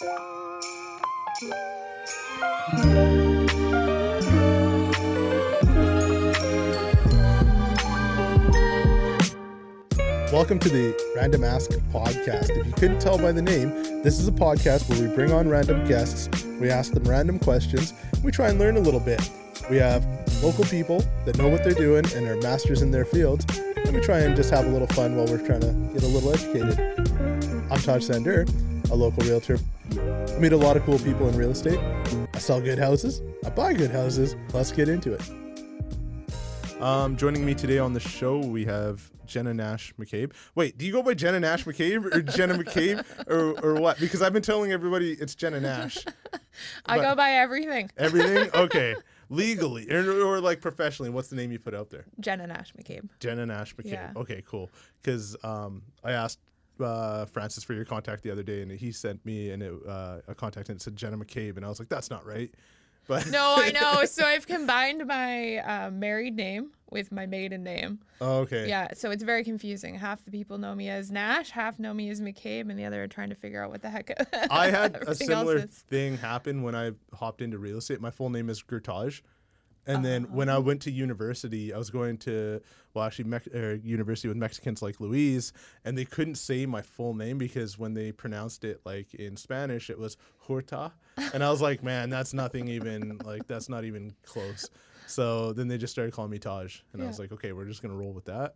Welcome to the Random Ask podcast. If you couldn't tell by the name, this is a podcast where we bring on random guests, we ask them random questions, we try and learn a little bit. We have local people that know what they're doing and are masters in their fields, and we try and just have a little fun while we're trying to get a little educated. I'm Taj Sander, a local realtor. I meet a lot of cool people in real estate. I sell good houses, I buy good houses. Let's get into it. Um, joining me today on the show, we have Jenna Nash McCabe. Wait, do you go by Jenna Nash McCabe or Jenna McCabe or, or what? Because I've been telling everybody it's Jenna Nash. I go by everything. Everything? Okay. Legally or, or like professionally, what's the name you put out there? Jenna Nash McCabe. Jenna Nash McCabe. Yeah. Okay, cool. Because um, I asked uh, Francis for your contact the other day, and he sent me and it, uh, a contact and it said Jenna McCabe, and I was like, that's not right. But No, I know. So I've combined my uh, married name with my maiden name. oh, okay. Yeah, so it's very confusing. Half the people know me as Nash, half know me as McCabe, and the other are trying to figure out what the heck. I had a similar thing happen when I hopped into real estate. My full name is Gertage. And then when. I went to university, I was going to, well, actually, Mex- er, university with Mexicans like Luis, and they couldn't say my full name because when they pronounced it like in Spanish, it was Horta. And I was like, man, that's nothing even, like, that's not even close. So then they just started calling me Taj. And I was like, okay, we're just to roll with that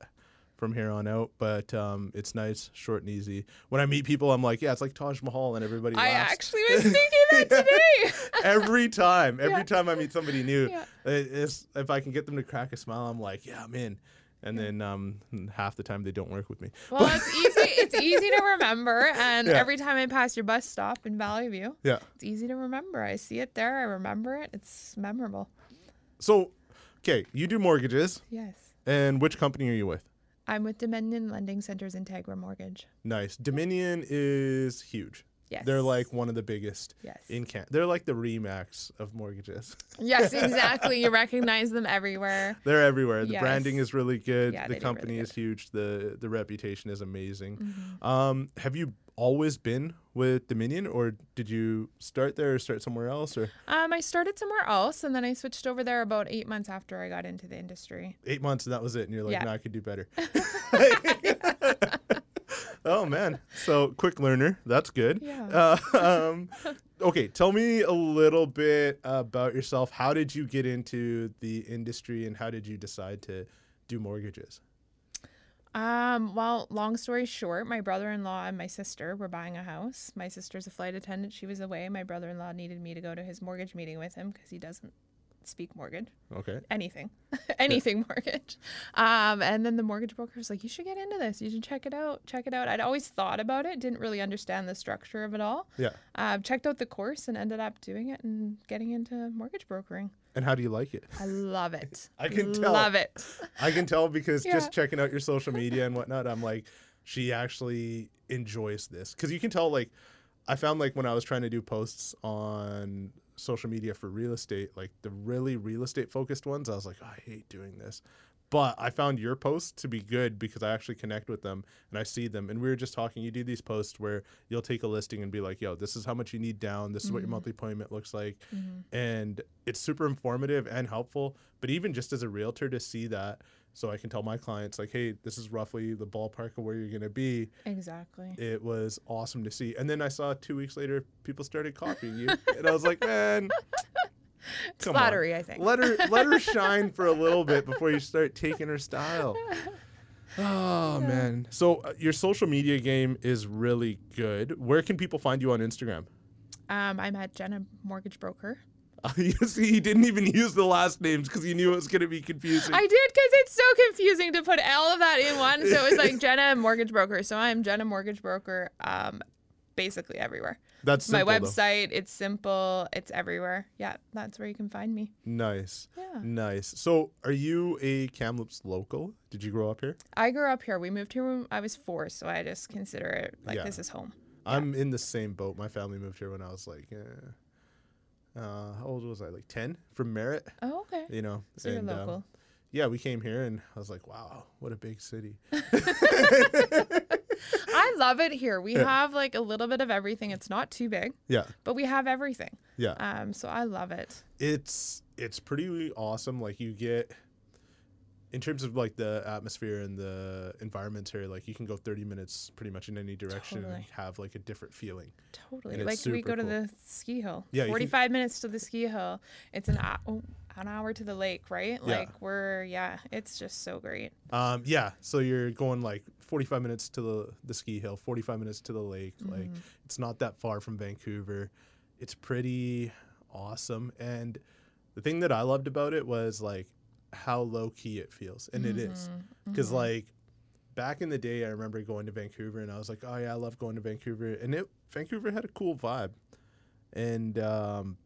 from here on out. But um, it's nice, short and easy. When I meet people, I'm like, yeah, it's like Taj Mahal, and everybody I laughs. actually was thinking that today. every time, every Yeah. time I meet somebody new, Yeah. if I can get them to crack a smile, I'm like, yeah, I'm in. And then um, half the time they don't work with me. Well, it's easy. It's easy to remember, and every time I pass your bus stop in Valley View, Yeah. it's easy to remember. I see it there. I remember it. It's memorable. So, okay, you do mortgages, Yes. and which company are you with? I'm with Dominion Lending Centers Integra Mortgage. Nice. Dominion is huge. Yes. They're like one of the biggest Yes. in Can. They're like the Remax of mortgages. Yes, exactly. you recognize them everywhere. They're everywhere. The Yes. branding is really good. Yeah, the do really company is. Mm-hmm. huge. The the reputation is amazing. Um, have you always been with Dominion, or did you start there or start somewhere else, or Um, I started somewhere else, and then I switched over there about eight months after I got into the industry. eight months and that was it? And you're like, Yeah. no, I could do better. oh man, so quick learner. That's good. Yeah. Uh, um, okay, tell me a little bit about yourself. How did you get into the industry, and how did you decide to do mortgages? Um, well, long story short, my brother-in-law and my sister were buying a house. My sister's a flight attendant; she was away. My brother-in-law needed me to go to his mortgage meeting with him because he doesn't speak mortgage. Okay. anything, anything mortgage. Um, and then the mortgage broker was like, "You should get into this. You should check it out. Check it out." I'd always thought about it, didn't really understand the structure of it all. Yeah. Uh, checked out the course and ended up doing it and getting into mortgage brokering. And how do you like it? I love it. I can tell. Love it. I can tell because Yeah. just checking out your social media and whatnot, I'm like, she actually enjoys this. Because you can tell, like, I found like when I was trying to do posts on social media for real estate, like the really real estate focused ones, I was like, "Oh, I hate doing this. But I found your posts to be good because I actually connect with them and I see them. And we were just talking. You do these posts where you'll take a listing and be like, "Yo, this is how much you need down. This is what your mm-hmm. monthly payment looks like," mm-hmm. and it's super informative and helpful. But even just as a realtor to see that, so I can tell my clients like, "Hey, this is roughly the ballpark of where you're gonna be." Exactly. It was awesome to see. And then I saw two weeks later, people started copying you, and I was like, "Man." Flattery, I think. Let her let her shine for a little bit before you start taking her style. Oh man. So uh, your social media game is really good. Where can people find you on Instagram? Um, I'm at Jenna Mortgage Broker. you see, he didn't even use the last names because he knew it was going to be confusing. I did because it's so confusing to put all of that in one. So it was like Jenna Mortgage Broker. So I'm Jenna Mortgage Broker, um, basically everywhere. That's my simple, though. website. It's simple. It's everywhere. Yeah, that's where you can find me. Nice. Yeah. Nice. So, are you a Kamloops local? Did you grow up here? I grew up here. We moved here when I was four, so I just consider it like Yeah. this is home. I'm in the same boat. My family moved here when I was like, eh, uh, how old was I? Like 10 from Merritt, Oh, okay. you know. So you're and, um, local. yeah, we came here and I was like, wow, what a big city. I love it here. We Yeah. have like a little bit of everything. It's not too big, Yeah. but we have everything. Yeah. Um, so I love it. it's it's pretty awesome like you get in terms of like the atmosphere and the environment here like you can go 30 minutes pretty much in any direction and have like a different feeling Totally. Like we go to cool. the ski hill. Yeah, you can- 45 minutes to the ski hill. It's an hour, an hour to the lake, right? Yeah. Like we're yeah, it's just so great. um yeah so you're going like 45 minutes to the the ski hill 45 minutes to the lake like Mm-hmm. it's not that far from vancouver it's pretty awesome and the thing that i loved about it was like how low key it feels and it is. Mm-hmm. because like back in the day i remember going to vancouver and i was like oh yeah i love going to vancouver and it vancouver had a cool vibe. And um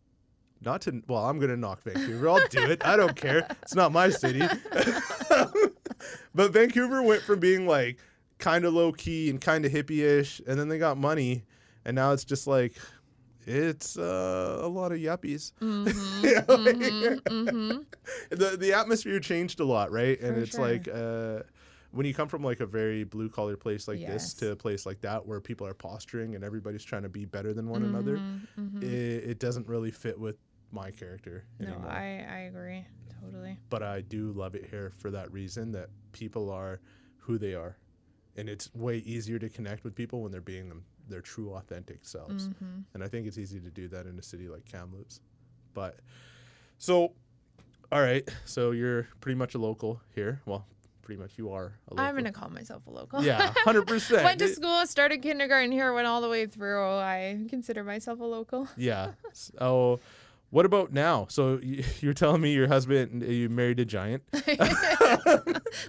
not to well i'm gonna knock vancouver. I'll do it. I don't care. It's not my city. But vancouver went from being like kind of low key and kind of hippie-ish and then they got money and now it's just like it's uh, a lot of yuppies Mm-hmm. Like- mm-hmm. the the atmosphere changed a lot, right? And it's sure. like uh, when you come from like a very blue collar place like this to a place like that where people are posturing and everybody's trying to be better than one another, Mm-hmm. it, it doesn't really fit with my character No. I I agree totally. but I do love it here for that reason that people are who they are, and it's way easier to connect with people when they're being them their true authentic selves. Mm-hmm. And I think it's easy to do that in a city like Kamloops. But so, all right. So you're pretty much a local here. Well, pretty much you are a local. I'm gonna call myself a local. yeah, hundred percent. Went to school, started kindergarten here, went all the way through. I consider myself a local. Yeah. So, what about now? So you're telling me your husband you married a giant?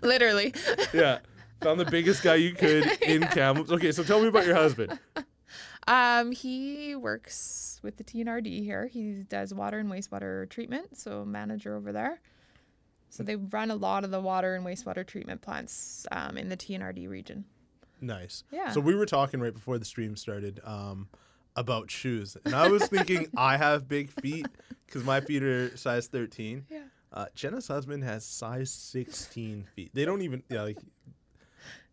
Literally. Yeah. Found the biggest guy you could in Kamloops. Okay, so tell me about your husband. Um, he works with the TNRD here. He does water and wastewater treatment, so manager over there. So they run a lot of the water and wastewater treatment plants um, in the TNRD region. Nice. Yeah. So we were talking right before the stream started um, about shoes, and I was thinking I have big feet because my feet are size 13. Yeah. Uh, Jenna's husband has size 16 feet. They don't even yeah like.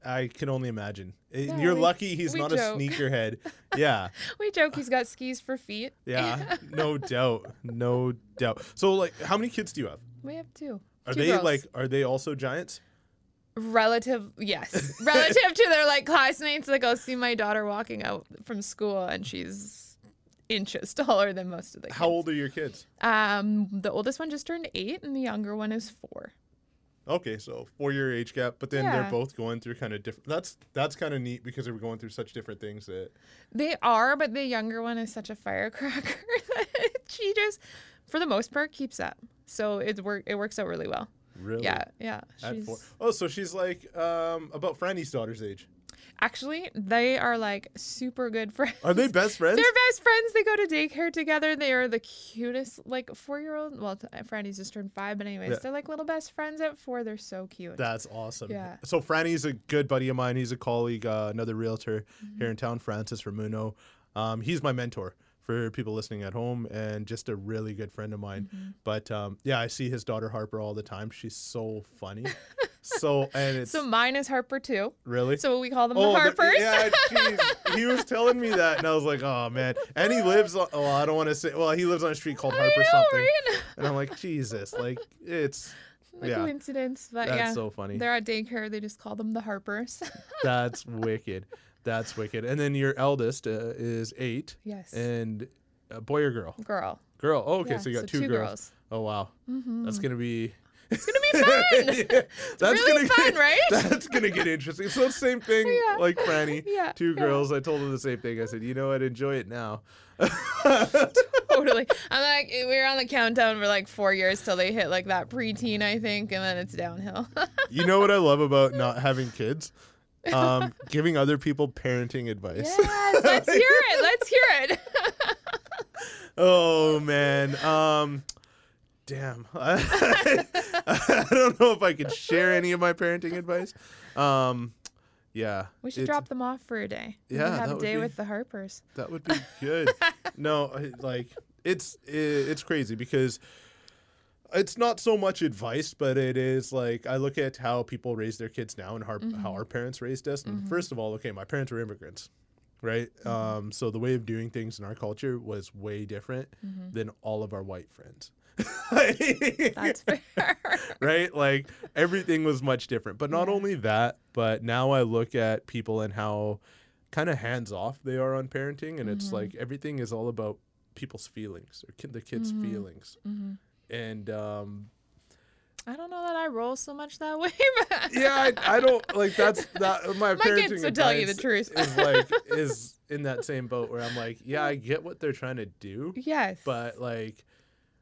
I can only imagine. Yeah, You're we- lucky he's not joke. a sneakerhead. Yeah, We joke he's got skis for feet. yeah, no doubt, no doubt. So, like, how many kids do you have? We have two. Are Two they girls. like? Are they also giants? relative? Yes, relative to their like classmates. Like I'll see my daughter walking out from school and she's inches taller than most of the kids. How old are your kids? Um, the oldest one just turned eight, and the younger one is four. Okay, so four year age gap, but then Yeah. they're both going through kind of different. That's that's kind of neat because they were going through such different things that They are, but the younger one is such a firecracker that she just, for the most part, keeps up. So it work it works out really well. really Yeah, yeah. at She's four. Oh, so she's like um about Franny's daughter's age. Actually they are like super good friends. Are they best friends? They're best friends. They go to daycare together. They are the cutest, like four year old. Well, Franny's just turned five, but anyways, Yeah. they're like little best friends at four. They're so cute. That's awesome. Yeah. So Franny's a good buddy of mine. He's a colleague, uh, another realtor Mm-hmm. here in town, Francis Ramuno. Um, he's my mentor for people listening at home and just a really good friend of mine. Mm-hmm. But um, yeah, I see his daughter Harper all the time. She's so funny. so and it's so mine is Harper too. really So we call them Oh, the the- Harpers. yeah, jeez. he was telling me that, and I was like, "Oh man!" And he lives. On, oh, I don't want to say. Well, he lives on a street called Harper know, something, right? and I'm like, Jesus, like it's a Yeah. coincidence, but that's yeah. so funny. They're at daycare. They just call them the Harpers. That's wicked. That's wicked. And then your eldest uh, is eight, yes. and a boy or girl? Girl. Girl. Oh, okay. Yeah, so you got two, two girls. Oh wow, Mm-hmm. that's gonna be. It's gonna be fun. Yeah, that's really gonna be fun, get, right? That's gonna get interesting. So same thing, Yeah. like Franny. Yeah, Two girls. I told them the same thing. I said, you know what? Enjoy it now. totally. I'm like, we're on the countdown for like four years till they hit like that preteen, I think, and then it's downhill. You know what I love about not having kids? Um, giving other people parenting advice. yes, let's hear it. Let's hear it. Oh man. Um, damn. I, don't know if I could share any of my parenting advice. Um, yeah. we should drop them off for a day. Yeah, have a day be- with the Harpers. That would be good. no, like it's i it's crazy because it's not so much advice, but it is like I look at how people raise their kids now and how, Mm-hmm. how our parents raised us. And first of all, okay, my parents were immigrants, right? Mm-hmm. Um, so the way of doing things in our culture was way different Mm-hmm. than all of our white friends. That's fair. right? Like everything was much different. But not Yeah. only that, but now I look at people and how kind of hands off they are on parenting, and it's Mm-hmm. like everything is all about people's feelings or kid, the kids' Mm-hmm. feelings. And um, I don't know that I roll so much that way, but yeah, I, I don't like that's that. My, My parenting kids would tell you the truth. is like is in that same boat where I'm like, yeah, I get what they're trying to do, yes. but like.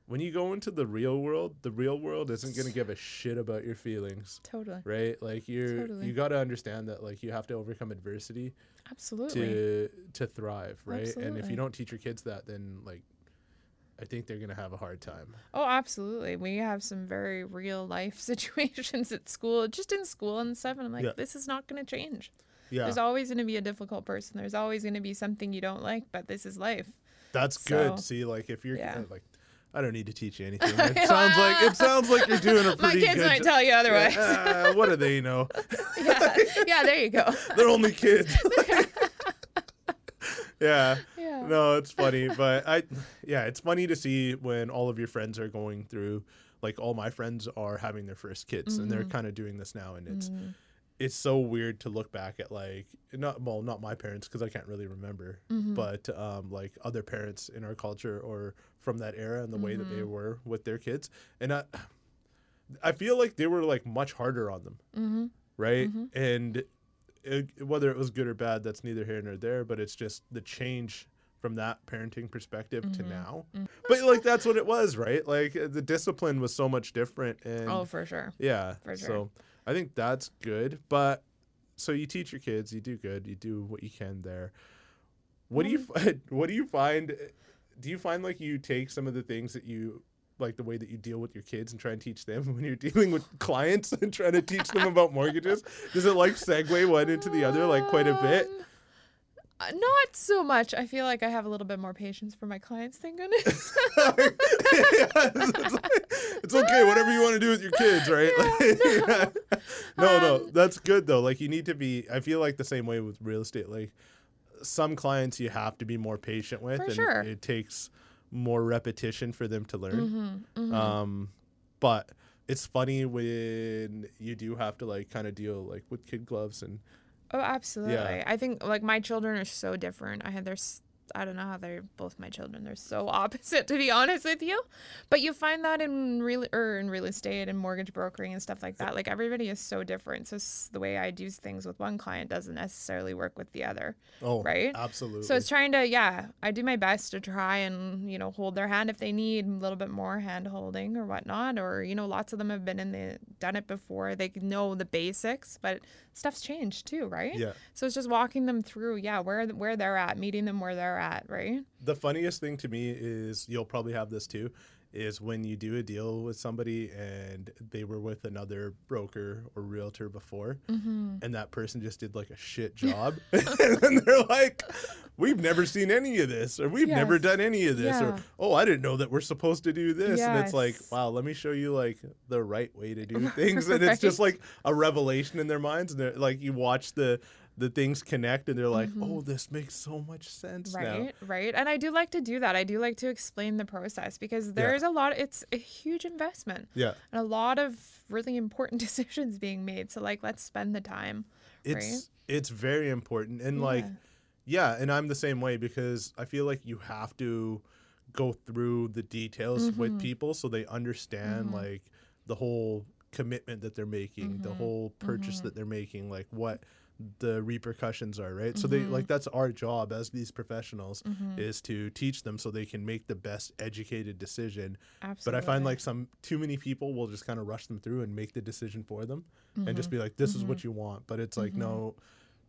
When you go into the real world, the real world isn't going to give a shit about your feelings. totally. right like you're Totally. you got to understand that like you have to overcome adversity Absolutely. to to thrive right Absolutely. and if you don't teach your kids that then like i think they're gonna have a hard time Oh, absolutely. We have some very real life situations at school, just in school and stuff. And I'm like, Yeah. this is not going to change. yeah There's always going to be a difficult person. There's always going to be something you don't like, but this is life. that's so- good see like if you're yeah. like i don't need to teach you anything it sounds like it sounds like you're doing a pretty good job. My kids good might jo- tell you otherwise. Uh, what do they know yeah. yeah, there you go. they're only kids yeah Yeah. no it's funny but i yeah it's funny to see when all of your friends are going through like all my friends are having their first kids and they're Mm-hmm. kind of doing this now and it's it's so weird to look back at like not well not my parents because i can't really remember Mm-hmm. but um like other parents in our culture or from that era and the way that they Mm-hmm. were with their kids and i i feel like they were like much harder on them Mm-hmm. right and it, whether it was good or bad that's neither here nor there but it's just the change from that parenting perspective to Mm-hmm. now but like that's what it was right like the discipline was so much different and Oh, for sure. yeah for sure. so i think that's good but so you teach your kids you do good you do what you can there what do you Mm. what do you find do you find like you take some of the things that you like the way that you deal with your kids and try and teach them when you're dealing with clients and trying to teach them about mortgages does it like segue one into the other like quite a bit Um, uh, Not so much. I feel like I have a little bit more patience for my clients, thank goodness. it's, it's okay, whatever you want to do with your kids, right? Like, no, no, Um, that's good though. Like you need to be. I feel like the same way with real estate. Like some clients, you have to be more patient with, For and sure. it takes more repetition for them to learn. Mm-hmm, Um, but it's funny when you do have to like kind of deal like with kid gloves and Oh, absolutely. I think like my children are so different. I had their I don't know how they're both my children. They're so opposite to be honest with you. But you find that in real or in real estate and mortgage brokering and stuff like that. Like everybody is so different. So the way I do things with one client doesn't necessarily work with the other. oh, Right? absolutely. So it's trying to, yeah, I do my best to try and, you know, hold their hand if they need a little bit more hand holding or whatnot. Or, you know, lots of them have been in the, done it before. They know the basics, but stuff's changed too, right? yeah. So it's just walking them through, yeah, where where they're at, meeting them where they're at, right? the funniest thing to me is you'll probably have this too is when you do a deal with somebody and they were with another broker or realtor before Mm-hmm. and that person just did like a shit job and then they're like we've never seen any of this or we've never done any of this or oh i didn't know that we're supposed to do this and it's like wow let me show you like the right way to do things and it's just like a revelation in their minds and they're like you watch the the things connect and they're like oh this makes so much sense now Mm-hmm. Right, right. And I do like to do that. I do like to explain the process because there's a lot it's a huge investment yeah and a lot of really important decisions being made. So like let's spend the time. it's it's very important and like Yeah. yeah and i'm the same way because i feel like you have to go through the details Mm-hmm. with people so they understand like the whole commitment that they're making Mm-hmm. the whole purchase that they're making like what the repercussions are right so they Mm-hmm. like that's our job as these professionals mm-hmm. is to teach them so they can make the best educated decision Absolutely. but I find like some too many people will just kind of rush them through and make the decision for them and just mm-hmm. be like, this is what mm-hmm. you want. But it's like, no,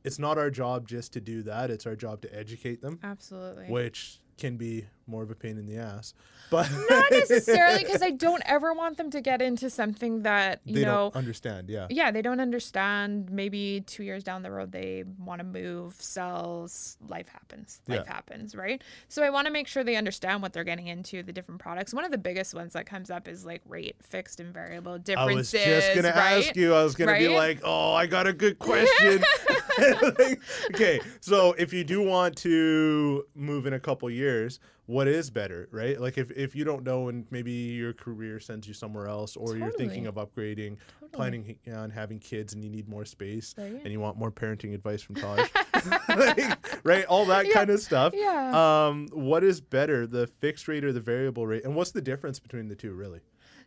it's not our job just to do that. It's our job to educate them, Absolutely. which can be more of a pain in the ass. But Not necessarily because I don't ever want them to get into something that you they know. don't understand. Yeah. yeah, they don't understand. Maybe two years down the road, they want to move, sells, life happens. Life Yeah. happens, right? So I want to make sure they understand what they're getting into, the different products. One of the biggest ones that comes up is like rate, fixed and variable differences. I was just gonna right? ask you. I was gonna be like, "Oh, I got a good question." Okay, so if you do want to move in a couple years, what is better, right? Like if, if you don't know and maybe your career sends you somewhere else, or you're thinking of upgrading, planning on having kids, and you need more space, Right. and you want more parenting advice from Taj, like, right? All that Yeah. kind of stuff. Yeah. Um, what is better, the fixed rate or the variable rate, and what's the difference between the two, really?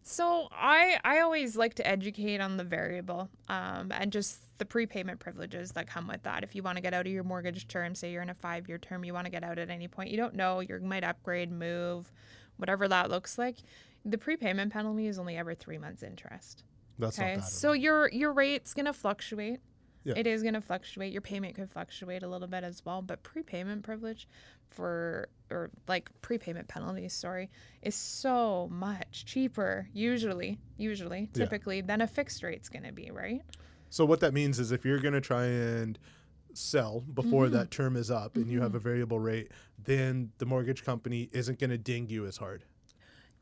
So I I always like to educate on the variable um, and just the prepayment privileges that come with that. If you want to get out of your mortgage term, say you're in a five year term, you want to get out at any point. You don't know you might upgrade, move, whatever that looks like. The prepayment penalty is only ever three months interest. That's Okay, so your your rate's gonna fluctuate. Yeah. It is gonna fluctuate. Your payment could fluctuate a little bit as well, but prepayment privilege for or like prepayment penalties, sorry, is so much cheaper usually, usually, Yeah. typically than a fixed rate's gonna be, right? So what that means is if you're going to try and sell before Mm-hmm. that term is up and you have a variable rate, then the mortgage company isn't going to ding you as hard.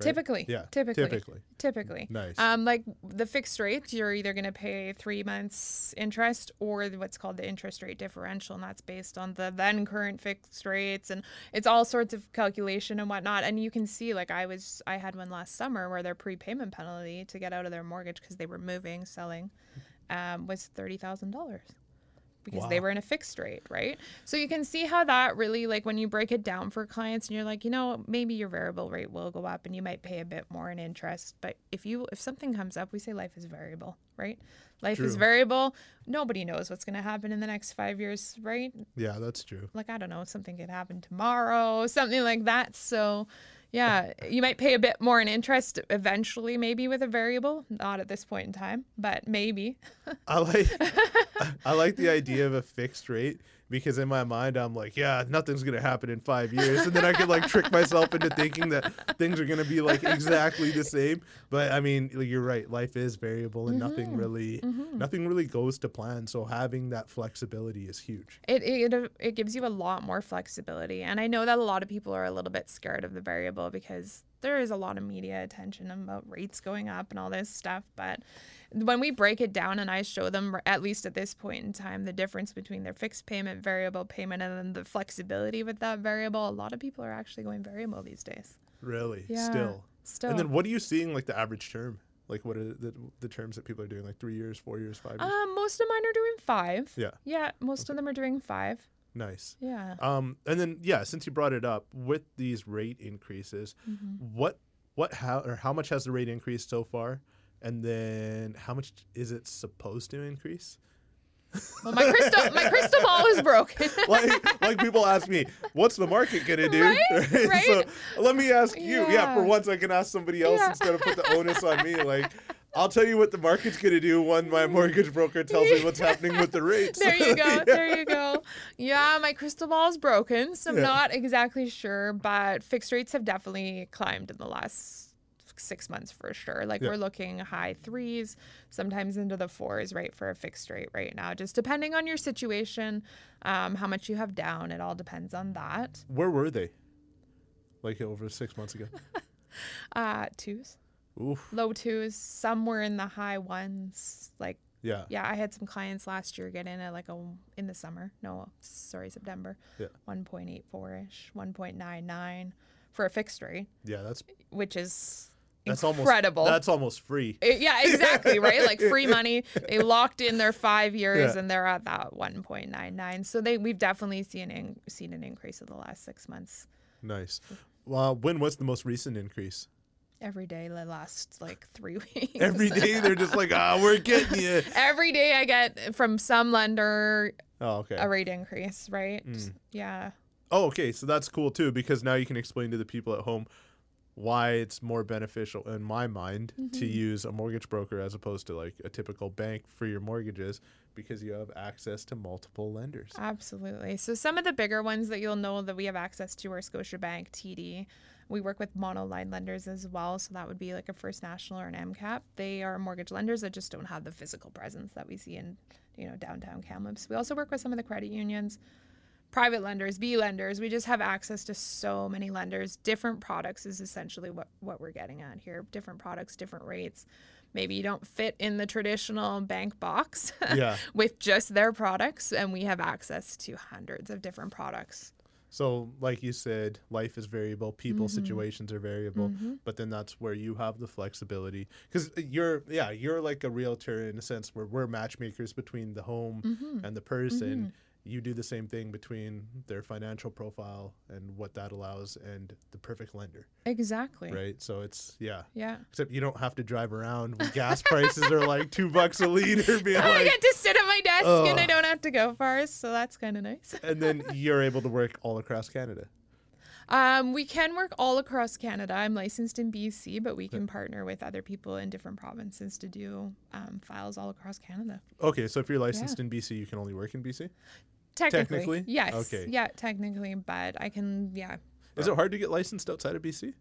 Right? Typically. Yeah. Typically. Typically. Typically. Nice. Um, like the fixed rate, you're either going to pay three months interest or what's called the interest rate differential, and that's based on the then current fixed rates, and it's all sorts of calculation and whatnot. And you can see, like I was, I had one last summer where their prepayment penalty to get out of their mortgage because they were moving, selling, um, was thirty thousand dollars because they were in a fixed rate, right? So you can see how that really like when you break it down for clients and you're like, you know, maybe your variable rate will go up and you might pay a bit more in interest, but if you if something comes up, we say life is variable, right? Life is variable. Nobody knows what's going to happen in the next 5 years, right? yeah, that's true. Like I don't know, something could happen tomorrow, something like that. So yeah, you might pay a bit more in interest eventually, maybe with a variable. Not at this point in time, but maybe. I like I like the idea of a fixed rate because in my mind I'm like, yeah, nothing's gonna happen in five years, and then I could like trick myself into thinking that things are gonna be like exactly the same. But I mean, you're right. Life is variable, and nothing mm-hmm. really, mm-hmm. nothing really goes to plan. So having that flexibility is huge. it, it it gives you a lot more flexibility and i know that a lot of people are a little bit scared of the variable because there is a lot of media attention about rates going up and all this stuff but when we break it down and i show them at least at this point in time the difference between their fixed payment variable payment and then the flexibility with that variable a lot of people are actually going variable these days Really, yeah still. still And then what are you seeing like the average term? Like what are the, the terms that people are doing? Like three years, four years, five years? um most of mine are doing five yeah, yeah most of them are doing five nice. yeah Um, and then yeah, since you brought it up, with these rate increases, Mm-hmm. what what how or how much has the rate increased so far? And then how much is it supposed to increase? well my crystal my crystal ball is broken Like like people ask me, what's the market gonna do? Right, right. So let me ask you. Yeah. for once I can ask somebody else Yeah. instead of put the onus on me. Like I'll tell you what the market's gonna do when my mortgage broker tells me what's happening with the rates. There you go. Yeah. There you go. Yeah, my crystal ball is broken, so I'm Yeah. not exactly sure, but fixed rates have definitely climbed in the last six months for sure. Like Yeah. we're looking high threes, sometimes into the fours, right, for a fixed rate right now. Just depending on your situation, um, how much you have down. It all depends on that. Where were they? Like over six months ago. Uh, twos, Oof. low twos, somewhere in the high ones, like Yeah. Yeah, I had some clients last year get in at like a in the summer. No, sorry, September. Yeah. 1.84 ish, 1.99 for a fixed rate, Yeah. That's which is that's incredible. almost that's almost free. It- yeah, exactly, right? Like free money. They locked in their 5 years Yeah. and they're at that 1.99. So they we've definitely seen in, seen an increase in the last 6 months. Nice. Well, when was the most recent increase? Every day the last like 3 weeks. Every day they're just like, ah, we're getting you. Every day I get from some lender Oh, okay. a rate increase, right? Mm. Yeah. Oh, okay. So that's cool too because now you can explain to the people at home why it's more beneficial in my mind to Mhm. use a mortgage broker as opposed to like a typical bank for your mortgages because you have access to multiple lenders. Absolutely. So some of the bigger ones that you'll know that we have access to are Scotiabank, TD. We work with monoline lenders as well, so that would be like a First National or an MCAP. They are mortgage lenders that just don't have the physical presence that we see in, you know, downtown Kamloops. We also work with some of the credit unions, private lenders, B lenders. We just have access to so many lenders. Different products is essentially what what we're getting at here. Different products, different rates. Maybe you don't fit in the traditional bank box. yeah. with just their products and we have access to hundreds of different products So, like you said, life is variable, people Mhm. situations are variable, Mhm. but then that's where you have the flexibility because you're, yeah, you're like a realtor in a sense where we're matchmakers between the home Mhm. and the person. You do the same thing between their financial profile and what that allows and the perfect lender, exactly. Right? So it's, yeah, yeah. Except you don't have to drive around when gas prices are like two bucks a liter, being oh, i like, get to sit at my desk and i don't have to go far so that's kind of nice. And then you're able to work all across Canada. Um, we can work all across canada. I'm licensed in bc but we can partner with other people in different provinces to do um, files all across canada. Okay, so if you're licensed in BC, you can only work in BC. technically, Technically? yes. Okay. yeah technically but i can yeah. Is it hard to get licensed outside of BC?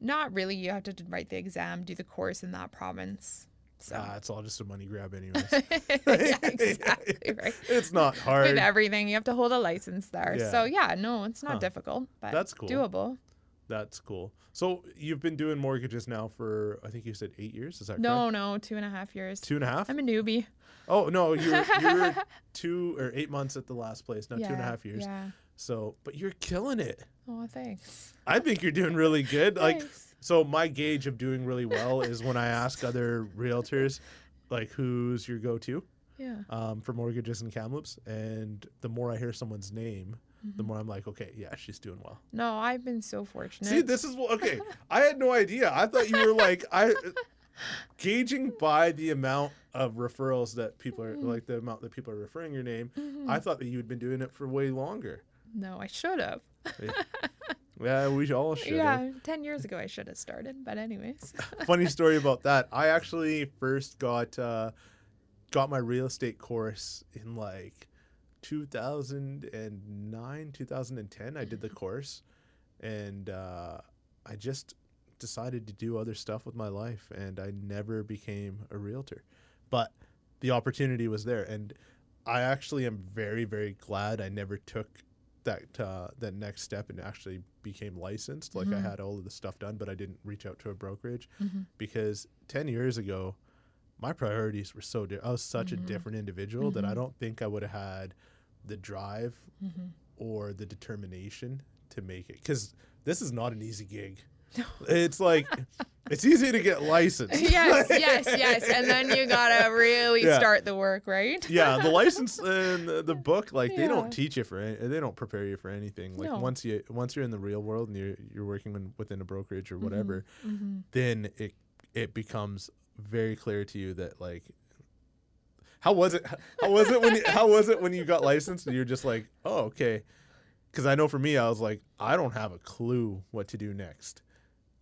not really. You have to write the exam do the course in that province so Ah, it's all just a money grab, anyways. yeah, exactly right it's not hard with everything. You have to hold a license there. Yeah. So yeah, no, it's not Huh. difficult, but That's cool. doable. That's cool. So you've been doing mortgages now for I think you said eight years. Is that right? No, correct? no, two and a half years. Two and a half. I'm a newbie. Oh no, you were, you were two or eight months at the last place. Now yeah, two and a half years. Yeah. So, but you're killing it. Oh, thanks. I think you're doing really good. Like. So my gauge of doing really well is when I ask other realtors, like, who's your go-to Yeah. um, for mortgages in Kamloops, and the more I hear someone's name, the Mhm. more I'm like, okay, yeah, she's doing well. No, I've been so fortunate. See, this is okay. I had no idea. I thought you were like I gauging by the amount of referrals that people are Mm. like the amount that people are referring your name. Mhm. I thought that you had been doing it for way longer. no, I should have. Yeah, we all should. Yeah, ten years ago I should have started. But anyways. Funny story about that. I actually first got uh, got my real estate course in like 2009, 2010. I did the course, and uh, I just decided to do other stuff with my life, and I never became a realtor. But the opportunity was there, and I actually am very, very glad I never took that uh, that next step and actually became licensed. Like I Mhm. had all of the stuff done, but I didn't reach out to a brokerage Mhm. because 10 years ago my priorities were so different. I was such Mhm. a different individual that I Mhm. don't think I would have had the drive Mhm. or the determination to make it cuz this is not an easy gig. It's like it's easy to get licensed. yes, yes, yes. And then you gotta really Yeah. start the work, right? yeah, the license and the, the book, like they don't teach you for any, they don't prepare you for anything. Like No. once you once you're in the real world and you're you're working in, within a brokerage or whatever, hmm then it it becomes very clear to you that like how was it how was it when you, how was it when you got licensed and you're just like oh okay because I know for me I was like I don't have a clue what to do next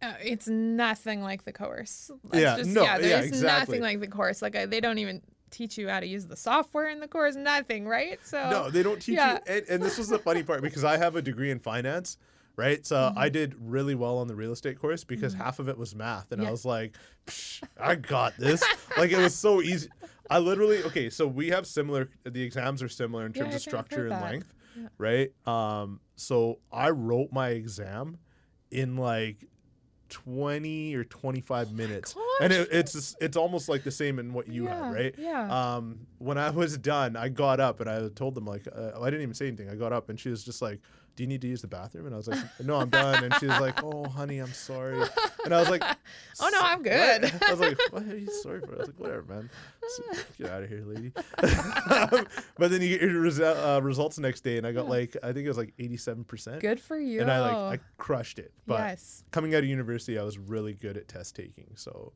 Uh, it's nothing like the course. Let's Yeah, just, no, yeah, yeah, there's exactly. nothing like the course. Like I, they don't even teach you how to use the software in the course. Nothing, right? So no they don't teach yeah. you and, and this was the funny part because I have a degree in finance right so I did really well on the real estate course because Mhm. half of it was math and I was like Psh, I got this like it was so easy I literally okay so we have similar the exams are similar in terms I of structure and that. length Yeah. right um so I wrote my exam in like 20 or 25 minutes. and it, it's it's almost like the same in what you yeah, had right? Yeah. um when i was done i got up and i told them like uh, i didn't even say anything. I got up and she was just like do you need to use the bathroom and i was like no i'm done and she was like oh honey i'm sorry and i was like Oh, no, I'm "What?" good. i was like what are you sorry for i was like whatever man get out of here lady but then you get your uh, results the next day and i got Yeah. like i think it was like 87% Good for you. and i like i crushed it but yes. coming out of university, I was really good at test taking. So,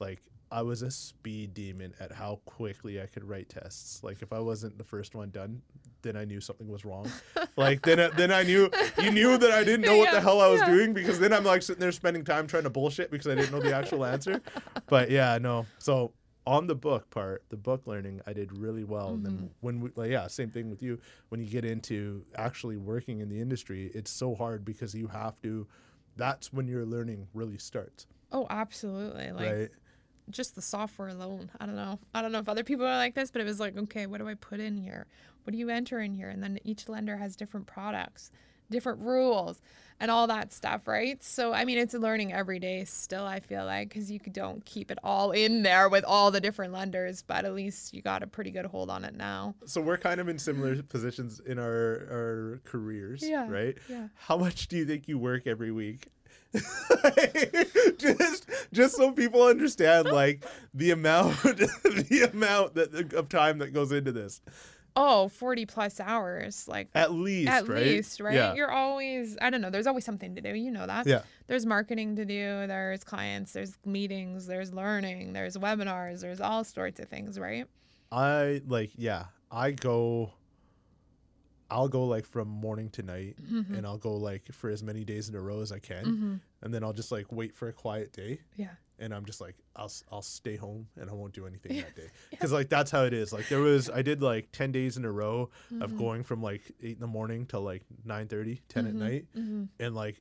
like, I was a speed demon at how quickly I could write tests. Like if I wasn't the first one done, then I knew something was wrong. like then, I- then I knew you knew that I didn't know what the hell I was yeah. doing because then I'm like sitting there spending time trying to bullshit because I didn't know the actual answer. But yeah, no. So on the book part, the book learning, I did really well. And Mm-hmm. then when we, like, yeah, same thing with you. When you get into actually working in the industry, it's so hard because you have to. That's when your learning really starts, Oh, absolutely. Like right? Just the software alone. I don't know. I don't know if other people are like this, but it was like, okay, what do I put in here? What do you enter in here? And then each lender has different products, different rules, and all that stuff, right? So, I mean, it's learning every day still, I feel like, because you don't keep it all in there with all the different lenders, but at least you got a pretty good hold on it now. So we're kind of in similar positions in our our careers, Yeah, right? yeah. How much do you think you work every week? just so people understand like the amount the amount that of time that goes into this Oh, 40 plus hours. Like, at least at right least, right? yeah You're always, I don't know, there's always something to do. You know that. yeah There's marketing to do, there's clients, there's meetings, there's learning, there's webinars, there's all sorts of things, right? i like yeah i go i'll go like from morning to night Mm-hmm. and i'll go like for as many days in a row as i can and then i'll just like wait for a quiet day Yeah. and I'm just like I'll I'll stay home and I won't do anything that day because like that's how it is. Like there was I did like ten days in a row Mm-hmm. of going from like eight in the morning till like 9:30, 10 Mm-hmm. at night, and like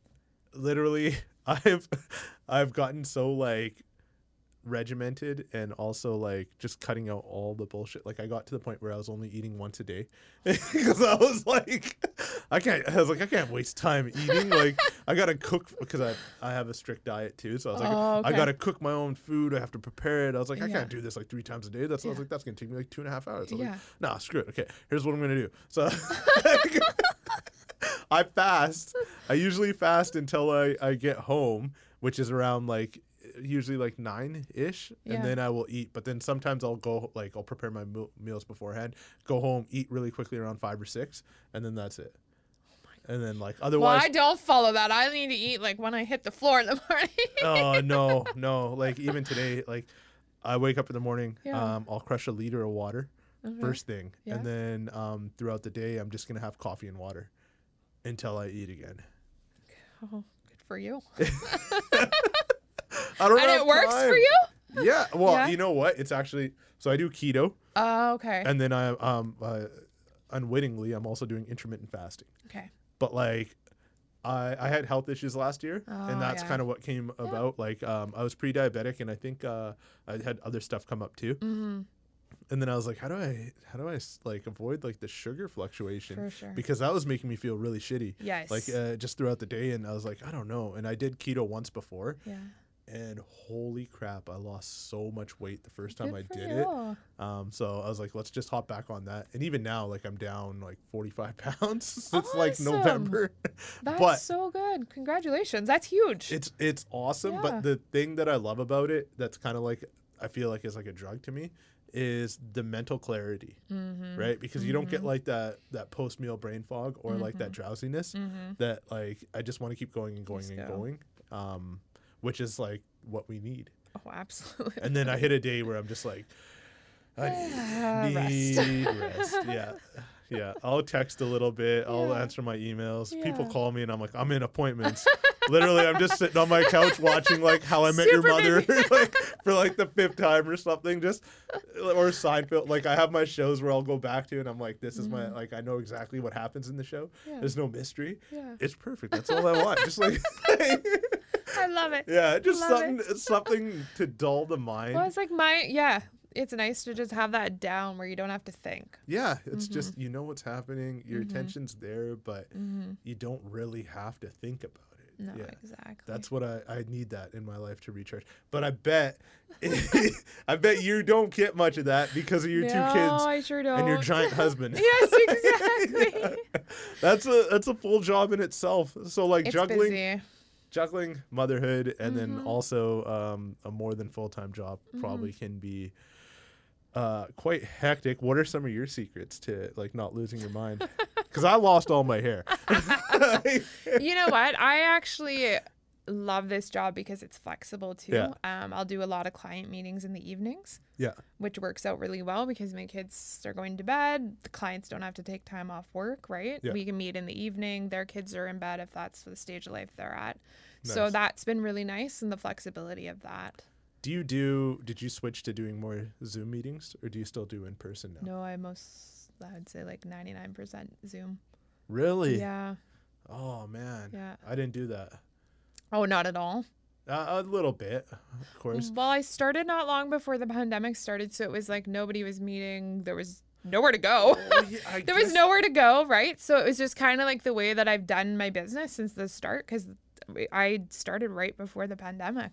literally I've I've gotten so like regimented and also like just cutting out all the bullshit. Like I got to the point where I was only eating once a day because I was like, I can't. I was like, I can't waste time eating. Like I gotta cook because I I have a strict diet too. So I was like, Oh, I gotta cook my own food. I have to prepare it. I was like, I Yeah. can't do this like three times a day. That's I was like, that's gonna take me like two and a half hours. Was Yeah. like, nah, screw it. Okay, here's what I'm gonna do. So. I fast. I usually fast until I, I get home, which is around like usually like nine ish, Yeah. and then I will eat. But then sometimes I'll go like I'll prepare my meals beforehand, go home, eat really quickly around five or six, and then that's it. And then like otherwise, Well, I don't follow that. I need to eat like when I hit the floor in the morning. oh no, no. Like even today, like I wake up in the morning, Yeah. um, I'll crush a liter of water Okay. first thing, Yeah. and then um, throughout the day, I'm just gonna have coffee and water until I eat again. Oh, good for you. I don't know. And it works time. for you? Yeah. Well, Yeah? you know what? It's actually so I do keto, Oh, okay. and then I um uh, unwittingly I'm also doing intermittent fasting. okay. But like. I, I had health issues last year, Oh, and that's yeah. kind of what came about. Like, um, I was pre-diabetic, and I think uh, I had other stuff come up too. Mm-hmm. And then I was like, how do I, how do I like avoid like the sugar fluctuation? For sure. Because that was making me feel really shitty. Yes. Like uh, just throughout the day, and I was like, I don't know. And I did keto once before, yeah. And holy crap, I lost so much weight the first time Good I did you. it. Um, so I was like, let's just hop back on that. And even now, like I'm down like 45 pounds since like November. That's but so good. Congratulations. That's huge. it's it's awesome. Yeah. But the thing that I love about it, that's kind of like I feel like is like a drug to me, is the mental clarity, mm-hmm. right? Because you don't get like that that post meal brain fog or like that drowsiness Mm-hmm. that like I just want to keep going and going and go. going, um, which is like what we need. Oh, absolutely. And then I hit a day where I'm just like, I rest. need rest. Yeah. Yeah. I'll text a little bit. I'll Yeah. answer my emails. People Yeah. call me and I'm like, I'm in appointments. Literally, I'm just sitting on my couch watching like How I Met Your Mother like for like the fifth time or something. Just or Seinfeld. Like I have my shows where I'll go back to and I'm like, this is my like I know exactly what happens in the show. Mm-hmm. Yeah. There's no mystery. Yeah. It's perfect. That's all I want. Just like I love it. yeah, just something something to dull the mind. Well, it's like my, yeah. It's nice to just have that down where you don't have to think. Yeah, it's Mm-hmm. just you know what's happening, your attention's there, but you don't really have to think about it. No, yeah. exactly. That's what I, I need that in my life to recharge. But I bet I bet you don't get much of that because of your no, two kids I sure don't. and your giant husband. yes, exactly. that's a that's a full job in itself. So like it's juggling busy. Mm-hmm. juggling motherhood and then also um, a more than full time job probably can be uh, quite hectic. What are some of your secrets to like not losing your mind? Because I lost all my hair. you know what? I actually love this job because it's flexible too. Yeah. Um, I'll do a lot of client meetings in the evenings, Yeah. which works out really well because my kids are going to bed. The clients don't have to take time off work, right? Yeah. We can meet in the evening. Their kids are in bed if that's the stage of life they're at. So that's been really nice and the flexibility of that. Do you do? Did you switch to doing more Zoom meetings, or do you still do in person now? No, I most, I would say like 99% Zoom. Really? Yeah. Oh man. Yeah. I didn't do that. Oh, not at all. Uh, a little bit, of course. Well, I started not long before the pandemic started, so it was like nobody was meeting. There was nowhere to go. Oh, yeah, there was nowhere to go, right? So it was just kind of like the way that I've done my business since the start because I started right before the pandemic.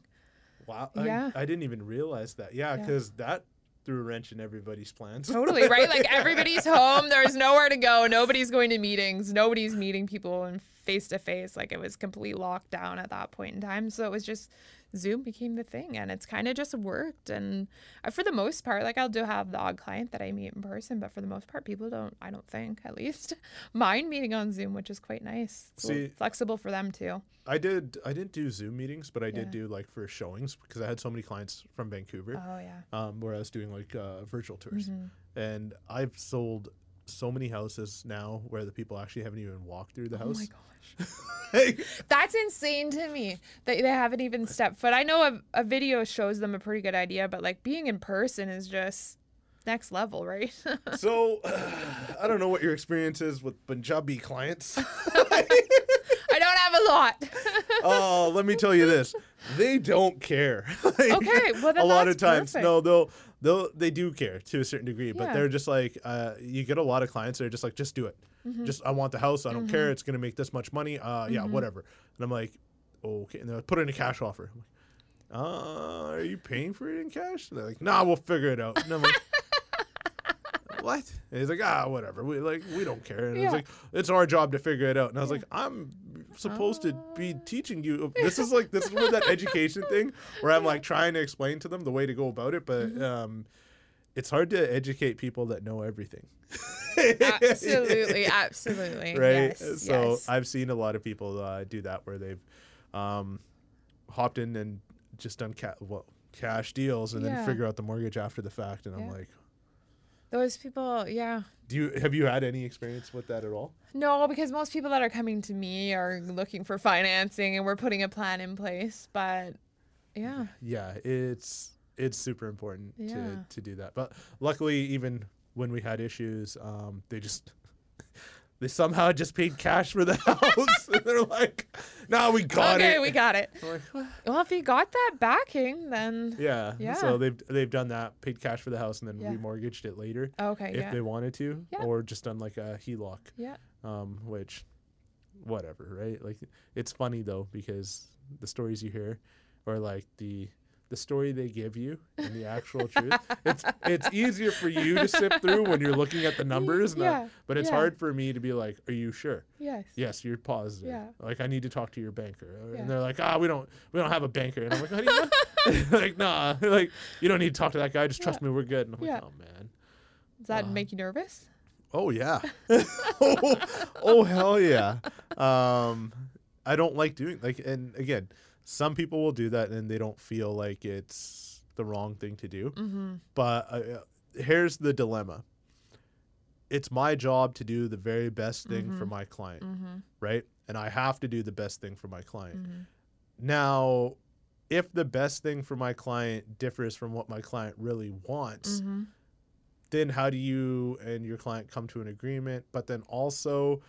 Wow. Yeah. I, I didn't even realize that. Yeah, Yeah. because that threw a wrench in everybody's plans. Totally, right? Like everybody's home. There's nowhere to go. Nobody's going to meetings. Nobody's meeting people in face to face. Like it was complete lockdown at that point in time. So it was just Zoom became the thing and it's kind of just worked. And uh, for the most part, like I'll do have the odd client that I meet in person, but for the most part, people don't, I don't think at least, mind meeting on Zoom, which is quite nice. It's See- flexible for them too. I did. I didn't do Zoom meetings, but I did Yeah. do like for showings because I had so many clients from Vancouver, Oh, yeah. um, where I was doing like uh, virtual tours, Mhm. and I've sold so many houses now where the people actually haven't even walked through the house. Oh my gosh. That's insane to me that they haven't even stepped foot. I know a, a video shows them a pretty good idea, but like being in person is just next level, right? so I don't know what your experience is with Punjabi clients. I don't have a lot. oh, let me tell you this: they don't care. Like, Okay, well, then a lot of times, perfect. no, they'll they'll they do care to a certain degree, but Yeah. they're just like uh, you get a lot of clients that are just like, just do it. Mm-hmm. Just I want the house. I don't care. It's gonna make this much money. Uh, yeah, whatever. And I'm like, okay. And they're like, put in a cash offer. I'm like, uh, are you paying for it in cash? And they're like, nah, we'll figure it out. And I'm like. What? And he's like, ah, whatever. We like, we don't care. And Yeah. it's like, it's our job to figure it out. And I was like, I'm supposed to be Ah. teaching you. This is like, this is where that education thing, where I'm like trying to explain to them the way to go about it, but Mm-hmm. um, it's hard to educate people that know everything. absolutely, absolutely. right? Yes, so yes. I've seen a lot of people uh, do that where they've um, hopped in and just done ca- well, cash deals and then figure out the mortgage after the fact. And I'm like, Those people, yeah. do you have you had any experience with that at all? No, because most people that are coming to me are looking for financing and we're putting a plan in place. But yeah, Yeah, it's it's super important Yeah. to to do that. But luckily, even when we had issues, um, they just they somehow just paid cash for the house. and they're like, "No, we got okay, it." Okay, we got it. Like, Well, if you got that backing, then yeah. Yeah. So they've they've done that, paid cash for the house, and then Yeah. remortgaged it later okay, if yeah, they wanted to, Yeah. or just done like a HELOC, yeah. um, which, whatever, right? Like it's funny though because the stories you hear, or like the the story they give you and the actual truth. It's it's easier for you to sift through when you're looking at the numbers, and the- Yeah, but it's yeah. hard for me to be like, "Are you sure?" Yes. Yes, you're positive. Yeah. Like I need to talk to your banker, Yeah. and they're like, "Ah, we don't we don't have a banker," and I'm like, "How do you know?" like, nah, like you don't need to talk to that guy. Just trust me, we're good. And I'm Yeah. like, "Oh man." Does that Uh, make you nervous? Oh yeah. oh, oh hell yeah. Um, I don't like doing like, and again, some people will do that and they don't feel like it's the wrong thing to do. Mm-hmm. But uh, here's the dilemma. It's my job to do the very best thing for Mhm. my client, Mm-hmm. right? And I have to do the best thing for my client. Mm-hmm. Now, if the best thing for my client differs from what my client really wants, Mm-hmm. then how do you and your client come to an agreement but then also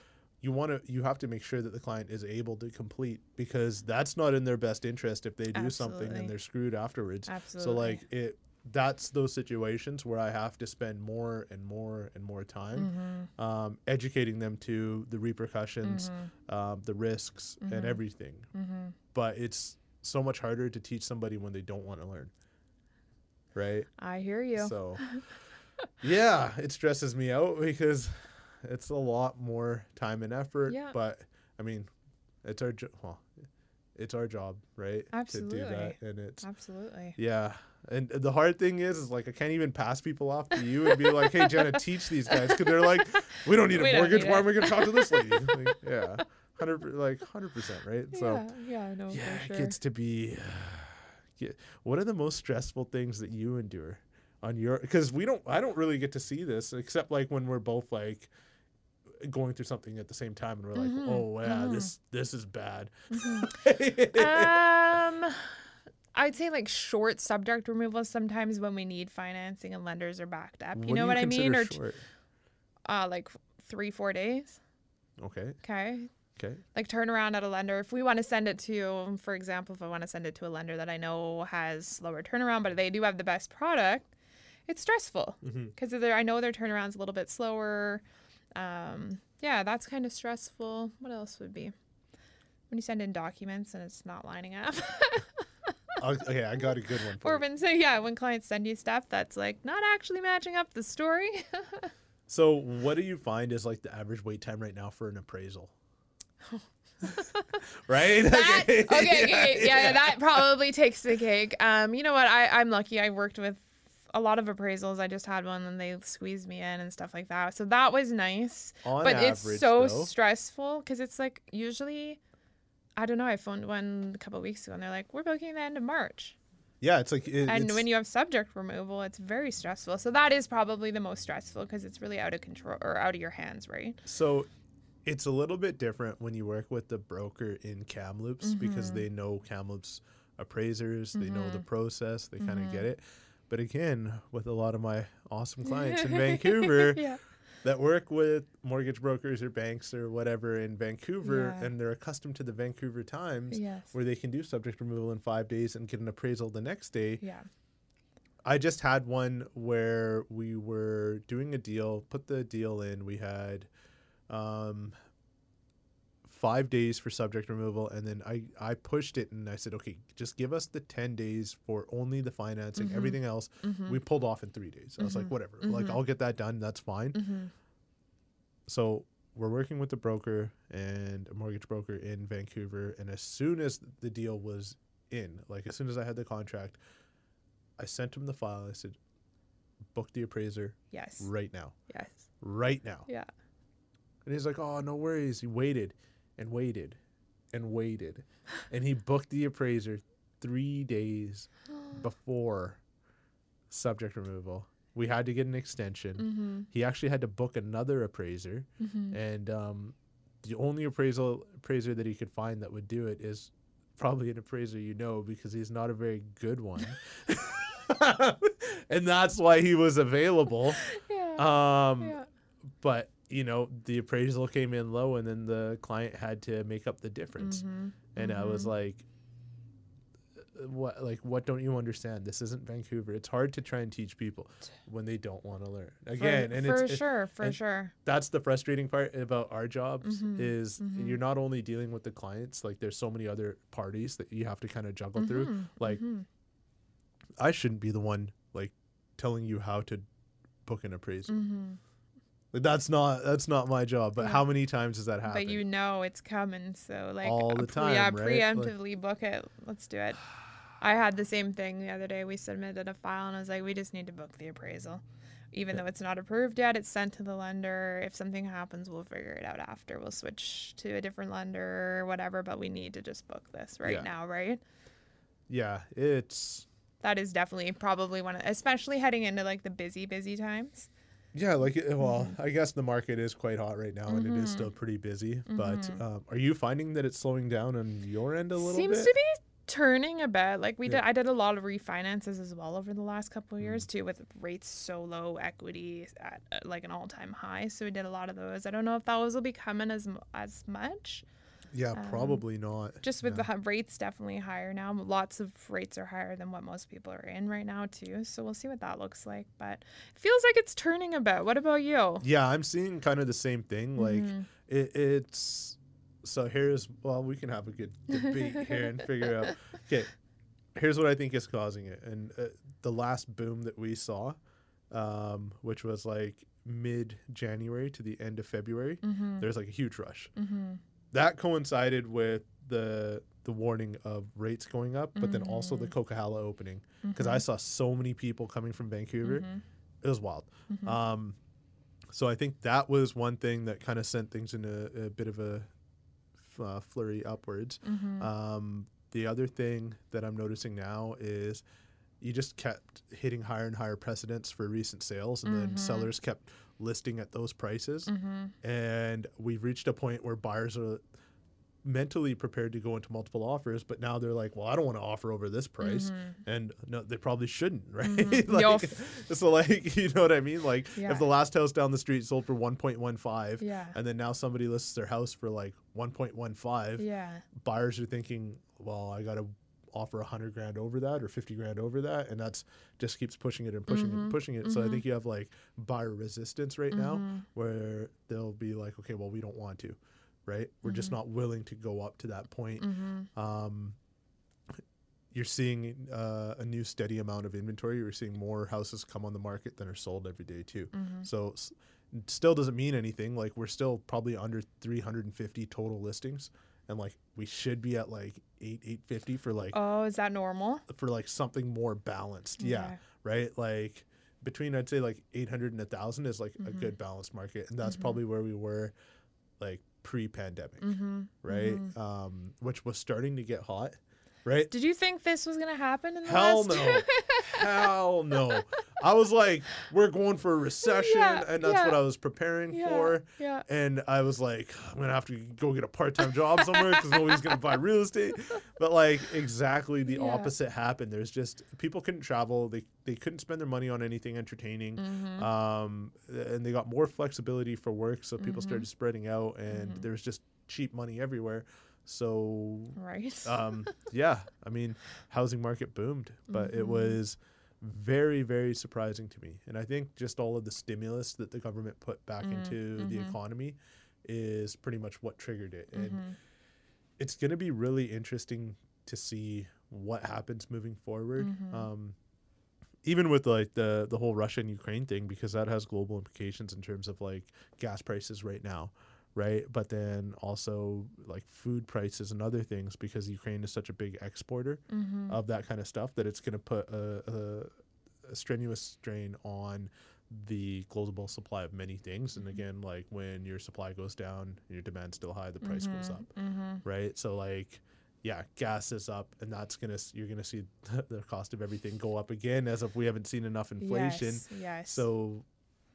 you want to you have to make sure that the client is able to complete because that's not in their best interest if they do something and they're screwed afterwards Absolutely. so like it that's those situations where i have to spend more and more and more time Mm-hmm. um, educating them to the repercussions Mm-hmm. um, the risks and Mhm. everything Mm-hmm. but it's so much harder to teach somebody when they don't want to learn right I hear you. so, yeah, it stresses me out because it's a lot more time and effort. Yeah. But I mean, it's our jo- well, it's our job, right? Absolutely. To do that, and it's Absolutely. yeah. And the hard thing is, is like I can't even pass people off to you and be like, "Hey, Jenna, teach these guys," because they're like, "We don't need a We don't mortgage. Why it." am I going to talk to this lady?" Like, yeah, hundred like hundred percent, right? So yeah, yeah, no, yeah, for it gets to be. Yeah. What are the most stressful things that you endure on your? Because we don't, I don't really get to see this except like when we're both like going through something at the same time, and we're like, Mhm, oh yeah, mhm. this this is bad. um I'd say like short subject removals sometimes when we need financing and lenders are backed up. You do know what I mean? Or short? uh like three, four days. okay, Okay. okay, Like turnaround at a lender. If we want to send it to, for example, if I want to send it to a lender that I know has slower turnaround, but they do have the best product, it's stressful because I know their turnaround's a little bit slower. Um, yeah, that's kind of stressful. What else would be when you send in documents and it's not lining up? okay. I got a good one. For or when so yeah, when clients send you stuff that's like not actually matching up the story. So, what do you find is like the average wait time right now for an appraisal? right? that okay, okay, Yeah, yeah, yeah, that probably takes the cake. Um, you know what? I I'm lucky. I worked with a lot of appraisals. I just had one and they squeezed me in and stuff like that. So that was nice. On but average, it's so though, stressful because it's like usually I don't know. I phoned one a couple weeks ago and they're like, "We're booking the end of March." yeah, it's like it, and it's, when you have subject removal, it's very stressful. So that is probably the most stressful because it's really out of control or out of your hands, right? So it's a little bit different when you work with the broker in Kamloops because Mhm. they know Kamloops appraisers, they know the Mhm. process, they kind of get it. But again, with a lot of my awesome clients in Vancouver yeah. that work with mortgage brokers or banks or whatever in Vancouver Yeah. and they're accustomed to the Vancouver times Yes. where they can do subject removal in 5 days and get an appraisal the next day. Yeah. I just had one where we were doing a deal, put the deal in. We had um, five days for subject removal, and then I I pushed it and I said, okay, just give us the ten days for only the financing. Mhm. Everything else Mm-hmm. we pulled off in three days. I was like, Mhm. whatever, like. I'll get that done. That's fine. mm-hmm. So we're working with the broker and a mortgage broker in Vancouver, and as soon as the deal was in, like as soon as I had the contract, I sent him the file. I said, book the appraiser Yes. right now, Yes. right now. Yeah. And he's like, oh, no worries. He waited and waited and waited, and he booked the appraiser three days before subject removal. We had to get an extension. mm-hmm. He actually had to book another appraiser. Mm-hmm. and um, the only appraisal appraiser that he could find that would do it is probably an appraiser you know because he's not a very good one and that's why he was available Yeah. um, yeah. but you know the appraisal came in low and then the client had to make up the difference Mm-hmm. and i was Mhm. like "Uh, what like what don't you understand this isn't vancouver it's hard to try and teach people when they don't want to learn again for, and for it's, it- sure, for and- sure. that's the frustrating part about our jobs Mhm, is mhm. you're not only dealing with the clients like there's so many other parties that you have to kind of juggle through Mhm, like mhm. i shouldn't be the one like telling you how to book an appraisal Mhm. Like that's not that's not my job but Yeah. how mm. many times does that happen But you know it's coming, so like All the pre- yeah, time, right? Like- preemptively book it. Let's do it. I had the same thing the other day. We submitted a file and I was like, we just need to book the appraisal. Even Yeah. though it's not approved yet, it's sent to the lender. If something happens, we'll figure it out after. We'll switch to a different lender or whatever, but we need to just book this right Yeah. now, right? yeah it's That is definitely probably one of, especially heading into like the busy, busy times. Yeah like well Mm-hmm. i guess the market is quite hot right now and it is still pretty busy but Mhm. um, are you finding that it's slowing down on your end a little bit? Seems bit to be turning a bit. Like we Yeah. did, I did a lot of refinances as well over the last couple of years Mm. too, with rates so low, equity at uh, like an all time high. So we did a lot of those. I don't know if those will be coming as as much. Yeah um, probably not Just with no. the rates definitely higher now. Lots of rates are higher than what most people are in right now too. So we'll see what that looks like. But it feels like it's turning a bit. What about you? yeah i'm seeing kind of the same thing like Mhm. it, it's so here's well we can have a good debate here and figure out okay here's what i think is causing it and uh, the last boom that we saw um, which was like mid january to the end of february Mhm. there's like a huge rush Mhm. That coincided with the the warning of rates going up but then also the coquihalla opening because i saw so many people coming from vancouver Mhm. it was wild Mhm. um, so I think that was one thing that kind of sent things in a, a bit of a uh, flurry upwards. Mm-hmm. Um, the other thing that I'm noticing now is you just kept hitting higher and higher precedents for recent sales, and then Mhm. sellers kept listing at those prices. mm-hmm. And we've reached a point where buyers are mentally prepared to go into multiple offers, but now they're like, well, I don't want to offer over this price. Mm-hmm. And no, they probably shouldn't, right? Mhm. like, so, like, you know what I mean? Like, Yeah. if the last house down the street sold for 1.15, Yeah. and then now somebody lists their house for like 1.15, Yeah. buyers are thinking, well, I got to offer a 100 grand over that or 50 grand over that. And that's just keeps pushing it and pushing it Mhm. and pushing it. So I think you have like buyer resistance right now Mhm. where they'll be like, okay, well, we don't want to, right? We're just Mhm. not willing to go up to that point. Mm-hmm. Um, you're seeing uh, a new steady amount of inventory. You're seeing more houses come on the market than are sold every day too. Mm-hmm. So s- still doesn't mean anything. Like we're still probably under 350 total listings, and like we should be at like eight 850 for like Oh, is that normal? for like something more balanced. Yeah, right. Like between I'd say like 800 and a thousand is like a Mhm. good balanced market, and that's Mhm. probably where we were like pre-pandemic, Mm-hmm. right? Mhm. Um, which was starting to get hot, right? Did you think this was gonna happen in the Hell last? no. Hell no. I was like, we're going for a recession, Yeah, and that's yeah. what I was preparing yeah. for. Yeah. And I was like, I'm gonna have to go get a part-time job somewhere because nobody's gonna buy real estate. But like exactly the opposite happened. There's just people couldn't travel. They they couldn't spend their money on anything entertaining. Mm-hmm. Um, and they got more flexibility for work, so people Mhm. started spreading out, and Mhm. there was just cheap money everywhere. So right. um, yeah, I mean, housing market boomed, but it Mhm. was very, very surprising to me. And I think just all of the stimulus that the government put back Mm, into the mhm. economy is pretty much what triggered it. And Mhm. it's going to be really interesting to see what happens moving forward. Mhm. Um, even with like the the whole Russia and Ukraine thing, because that has global implications in terms of like gas prices right now, right? But then also like food prices and other things, because Ukraine is such a big exporter Mhm. of that kind of stuff, that it's going to put a, a, a strenuous strain on the global supply of many things. And Mhm. again, like when your supply goes down, your demand's still high, the price goes Mhm. up Mhm. right? So like, yeah, gas is up, and that's gonna you're gonna see the cost of everything go up again, as if we haven't seen enough inflation. Yes. yes. So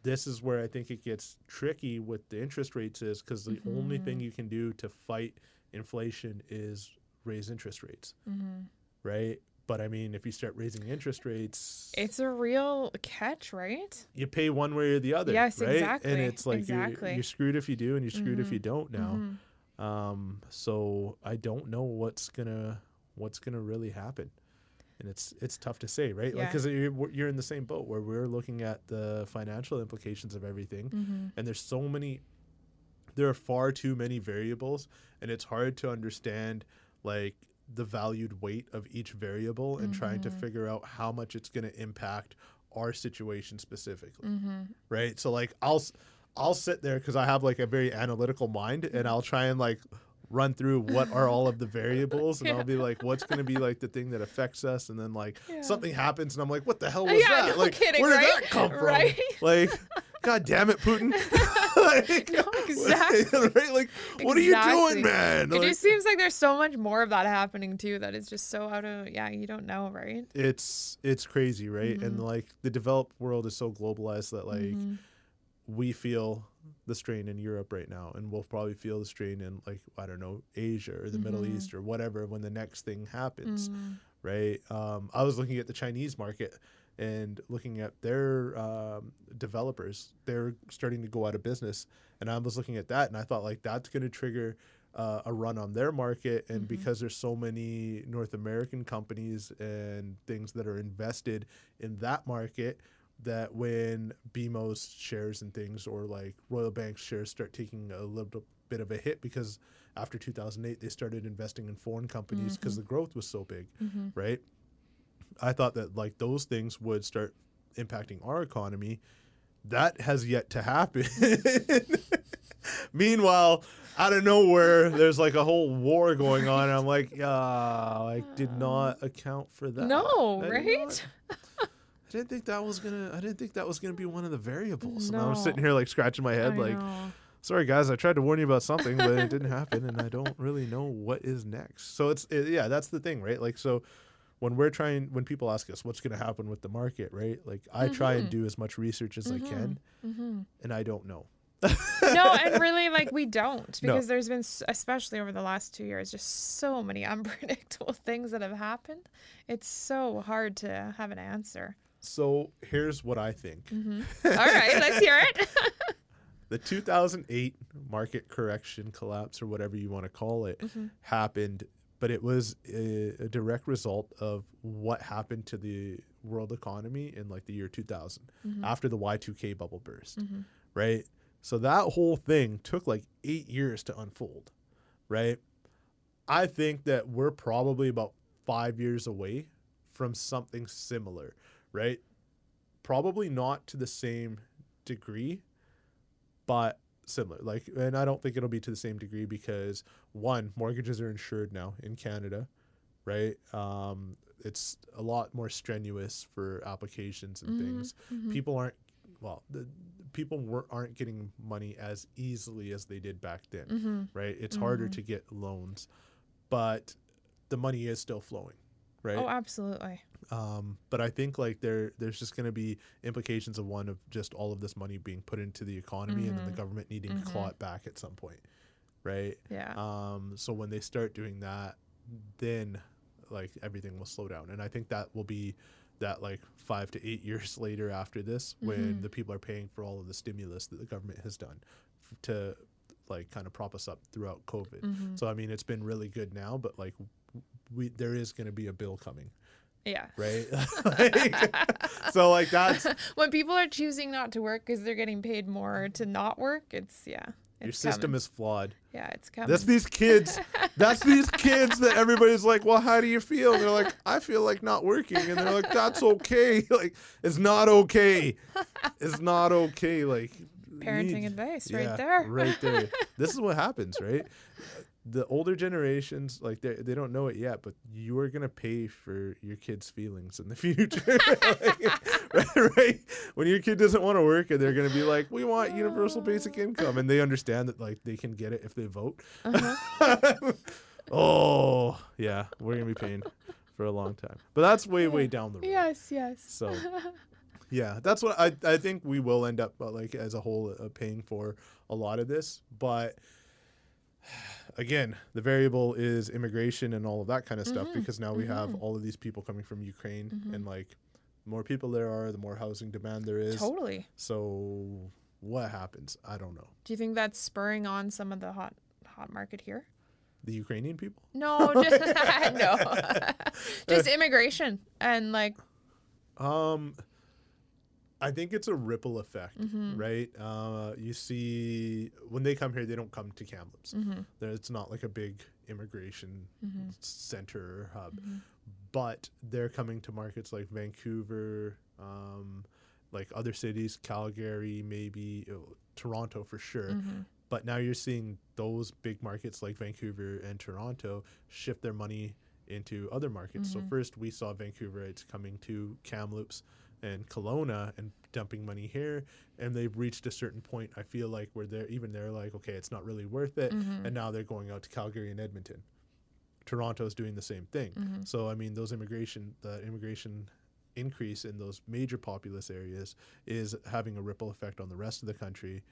this is where I think it gets tricky with the interest rates, is because the only thing Mhm. you can do to fight inflation is raise interest rates, Mhm. right? But I mean, if you start raising interest rates, it's a real catch, right? you pay one way or the other. Yes, right? exactly, And it's like exactly. you're, you're screwed if you do, and you're screwed if Mhm. you don't now. Mhm. Um, so I don't know what's gonna what's gonna really happen, and it's it's tough to say, right? Like because you're you're in the same boat where we're looking at the financial implications of everything, Mhm. and there's so many, there are far too many variables, and it's hard to understand like the valued weight of each variable and trying to Mhm. figure out how much it's gonna impact our situation specifically Mhm. right? So like I'll I'll sit there because I have like a very analytical mind, and I'll try and like run through what are all of the variables, and Yeah. I'll be like, what's going to be like the thing that affects us, and then like Yeah. something happens, and I'm like, what the hell was Yeah, that? no like, kidding, where did right? that come from? Right. Like, god damn it, Putin! like, No, exactly. right? Like, what are you doing, man? It Like, just seems like there's so much more of that happening too that it's just so out of yeah, you don't know, right? it's it's crazy, right? And Mhm. like the developed world is so globalized that like. Mhm. we feel the strain in Europe right now, and we'll probably feel the strain in like I don't know Asia or the Middle Mhm. East or whatever when the next thing happens, Mhm. right? Um, I was looking at the Chinese market and looking at their um, developers. They're starting to go out of business, and I was looking at that, and I thought like that's going to trigger. Uh, a run on their market, and Mhm. because there's so many North American companies and things that are invested in that market, that when BMO's shares and things or like Royal Bank's shares start taking a little bit of a hit because after 2008 they started investing in foreign companies because Mhm. the growth was so big, Mhm. right? I thought that like those things would start impacting our economy. That has yet to happen. Meanwhile, out of nowhere, there's like a whole war going on. And I'm like, yeah, I did not account for that. No, I right? I didn't think that was gonna. I didn't think that was gonna be one of the variables. And I was No. sitting here like scratching my head, I like, know. sorry guys, I tried to warn you about something, but it didn't happen, and I don't really know what is next. So it's it, yeah, that's the thing, right? Like so. When we're trying, when people ask us what's going to happen with the market, right? Like I try and Mhm. do as much research as I can, hmm and I don't know. no, and really, like we don't No. because there's been, especially over the last two years, just so many unpredictable things that have happened. It's so hard to have an answer. So here's what I think. hmm All right, let's hear it. The 2008 market correction collapse, or whatever you want to call it, Mhm. happened, but it was a, a direct result of what happened to the world economy in like the year 2000 Mhm. after the Y2K bubble burst, Mhm. right? So that whole thing took like eight years to unfold, right? I think that we're probably about five years away from something similar, right? Probably not to the same degree, but similar. Like, and I don't think it'll be to the same degree because one, mortgages are insured now in Canada, right? Um, it's a lot more strenuous for applications and Mhm, things. mhm. People aren't, well, the people were, aren't getting money as easily as they did back then, Mhm. right? It's harder Mhm. to get loans, but the money is still flowing, right? Oh, absolutely. Um, but I think like there there's just going to be implications of one of just all of this money being put into the economy and then the Mhm. government needing to claw it back at some point, right? Yeah. Um, so when they start doing that, then like everything will slow down, and I think that will be that like five to eight years later after this when Mhm. the people are paying for all of the stimulus that the government has done f- to like kind of prop us up throughout COVID. Mhm. So I mean, it's been really good now, but like we there is going to be a bill coming, Yeah. right? like, so like that's when people are choosing not to work because they're getting paid more to not work, it's yeah. your system coming. is flawed. yeah, it's coming. That's these kids. That's these kids that everybody's like, well, how do you feel? And they're like, I feel like not working. And they're like, that's okay. Like, it's not okay. It's not okay. Like, Parenting need- advice Yeah, right there. right there. This is what happens, right? The older generations, like they they don't know it yet, but you are gonna pay for your kids' feelings in the future, Like, right, right? When your kid doesn't want to work, and they're gonna be like, "We want universal basic income," and they understand that like they can get it if they vote. Uh-huh. oh yeah, we're gonna be paying for a long time, but that's way way down the road. yes, yes. So yeah, that's what I I think we will end up uh, like as a whole uh, paying for a lot of this, but again, the variable is immigration and all of that kind of stuff Mhm, because now we have mhm. all of these people coming from Ukraine Mhm. and like the more people there are, the more housing demand there is. Totally. So what happens? I don't know. Do you think that's spurring on some of the hot hot market here? The Ukrainian people? No, just, no, just immigration and like, Um, I think it's a ripple effect, Mhm. right? Uh, you see, when they come here, they don't come to Kamloops. mhm, it's not like a big immigration mhm, center or hub, mhm. but they're coming to markets like Vancouver, um, like other cities, Calgary, maybe uh, Toronto for sure. Mhm. But now you're seeing those big markets like Vancouver and Toronto shift their money into other markets. So Mhm. first we saw Vancouverites coming to Kamloops and Kelowna and dumping money here, and they've reached a certain point. I feel like where they're even they're like, okay, it's not really worth it, Mhm. and now they're going out to Calgary and Edmonton. Toronto's doing the same thing. Mhm. So I mean, those immigration, the immigration increase in those major populous areas is having a ripple effect on the rest of the country,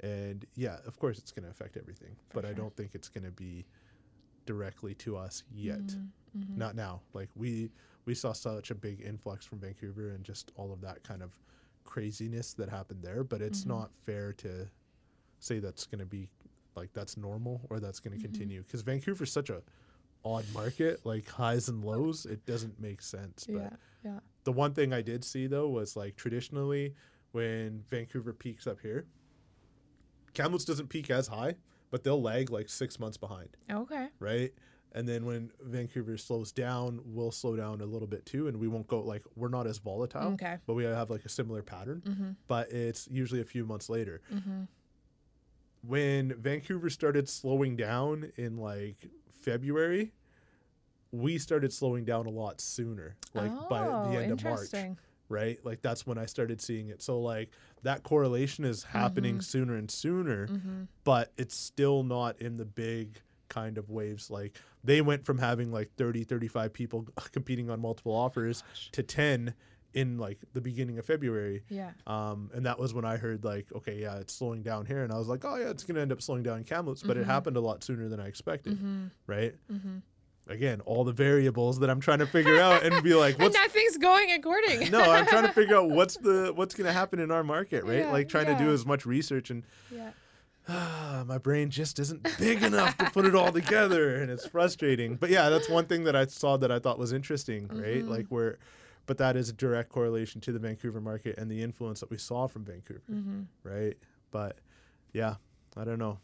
and yeah, of course, it's going to affect everything. For but I don't think it's going to be directly to us yet. Mhm, mhm. Not now. Like we we saw such a big influx from Vancouver and just all of that kind of craziness that happened there. But it's Mhm. not fair to say that's going to be like that's normal or that's going to Mhm. continue because Vancouver's such a odd market, like highs and lows. It doesn't make sense. But Yeah, yeah. the one thing I did see though was like traditionally when Vancouver peaks up here, Kamloops doesn't peak as high, but they'll lag like six months behind, Okay. right? And then when Vancouver slows down, we'll slow down a little bit too, and we won't go like we're not as volatile, Okay. but we have like a similar pattern. Mhm. But it's usually a few months later. Mhm. When Vancouver started slowing down in like February, we started slowing down a lot sooner, like by oh, the end of March. right? Like that's when I started seeing it. So like that correlation is happening Mhm. sooner and sooner, Mm-hmm. but it's still not in the big kind of waves. Like they went from having like 30, 35 people competing on multiple offers to 10 in like the beginning of February. Yeah. Um, and that was when I heard like, okay, yeah, it's slowing down here. And I was like, oh yeah, it's going to end up slowing down in Kamloops, but it Mhm. happened a lot sooner than I expected. Mm-hmm. Right. Mm-hmm. Again, all the variables that I'm trying to figure out and be like, what's nothing's going according. no, I'm trying to figure out what's the what's going to happen in our market, right? Yeah, like trying to do as much research and yeah. my brain just isn't big enough to put it all together and it's frustrating. But yeah, that's one thing that I saw that I thought was interesting, right? Mhm. Like where but that is a direct correlation to the Vancouver market and the influence that we saw from Vancouver, Mm-hmm. right? But yeah, I don't know.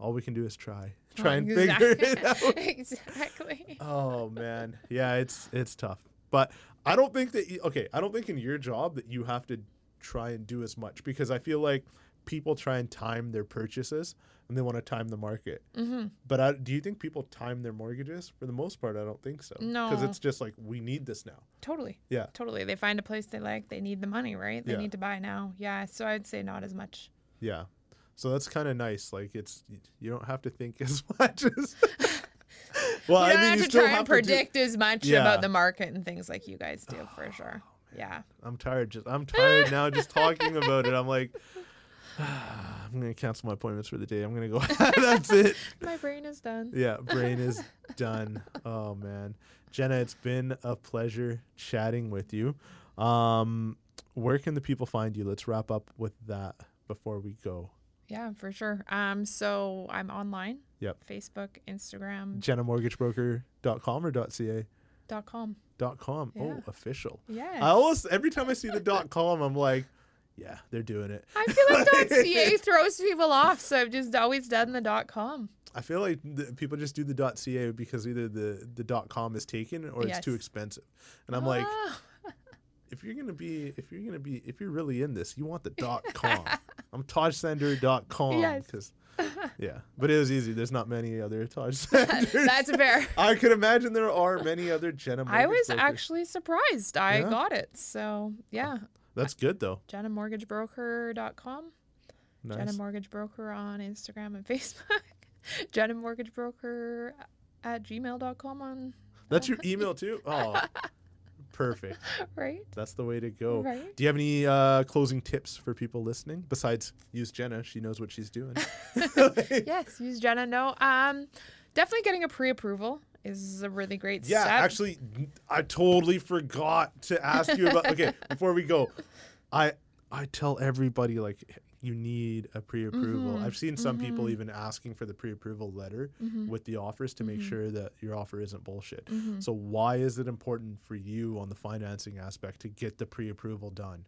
All we can do is try. Try and exactly. figure it out. exactly. Oh man, yeah, it's it's tough. But I don't think that you, okay, I don't think in your job that you have to try and do as much because I feel like people try and time their purchases and they want to time the market. Mm-hmm. But I, do you think people time their mortgages? For the most part, I don't think so. No. because it's just like we need this now. Totally. Yeah. Totally. They find a place they like. They need the money, right? They Yeah. need to buy now. Yeah. So I'd say not as much. Yeah, so that's kind of nice. Like it's you don't have to think as much as. well, you don't mean, have you to try have and to do- predict as much Yeah. about the market and things like you guys do, for sure. Yeah. I'm tired. Just I'm tired now. Just talking about it. I'm like, I'm gonna cancel my appointments for the day. I'm gonna go. That's it. My brain is done. Yeah, brain is done. Oh man, Jenna, it's been a pleasure chatting with you. Um, where can the people find you? Let's wrap up with that before we go. Yeah, for sure. Um, so I'm online. Yep. Facebook, Instagram, JennaMortgageBroker.com or .ca. dot com. Dot .com. Yeah. Oh, official. Yeah. I almost every time I see the dot .com, I'm like, yeah, they're doing it. I feel like .ca throws people off, so I've just always done the dot .com. I feel like the, people just do the .ca because either the the .com is taken or it's too expensive. And I'm like, Ah. if you're gonna be if you're gonna be if you're really in this, you want the .com. I'm TajSender.com Yes. because yeah, but it was easy. There's not many other Taj. That's fair. I could imagine there are many other Jenna. I was brokers. actually surprised. I Yeah? got it. So yeah, That's good though. JennaMortgageBroker.com. Jenna Nice. Mortgage Broker on Instagram and Facebook. Jenna Mortgage Broker at gmail.com on That's your email too. Oh, perfect. right? That's the way to go. Right. Do you have any uh, closing tips for people listening besides use Jenna? She knows what she's doing. yes, use Jenna. No. Um definitely getting a pre-approval is a really great Yeah, step. actually, I totally forgot to ask you about. Okay, before we go, I I tell everybody like you need a pre-approval. Mhm, I've seen some people mhm. even asking for the pre-approval letter Mhm, with the offers to make Mhm. sure that your offer isn't bullshit. mhm. So why is it important for you on the financing aspect to get the pre-approval done?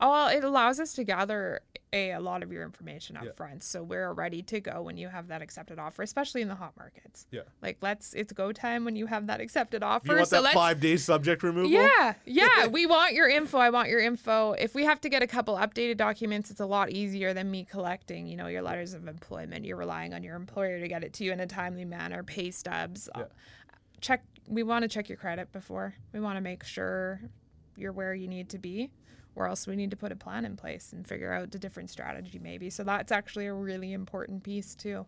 Oh, well, it allows us to gather a, a lot of your information up Yeah. front. So we're ready to go when you have that accepted offer, especially in the hot markets. Yeah. Like let's it's go time when you have that accepted offer. You want so that five day subject removal? Yeah, yeah. we want your info. I want your info. If we have to get a couple updated documents, it's a lot easier than me collecting, you know, your letters of employment. You're relying on your employer to get it to you in a timely manner, pay stubs. Uh, yeah. Check we want to check your credit before. We want to make sure you're where you need to be. Or else we need to put a plan in place and figure out a different strategy, maybe. So that's actually a really important piece, too.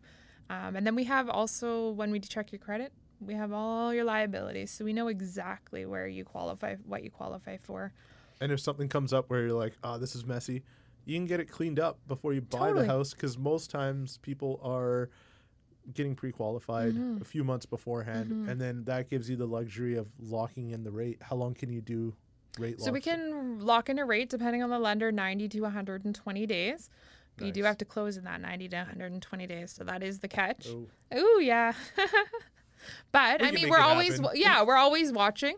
Um, and then we have also, when we check your credit, we have all your liabilities. So we know exactly where you qualify, what you qualify for. And if something comes up where you're like, oh, this is messy, you can get it cleaned up before you buy Totally. the house because most times people are getting pre-qualified Mhm. a few months beforehand Mhm. and then that gives you the luxury of locking in the rate how long can you do rate So we can lock in a rate depending on the lender 90 to 120 days. But you do have to close in that 90 to 120 days. So that is the catch. oh, Ooh, yeah. but We I mean, we're always happen. yeah, we're always watching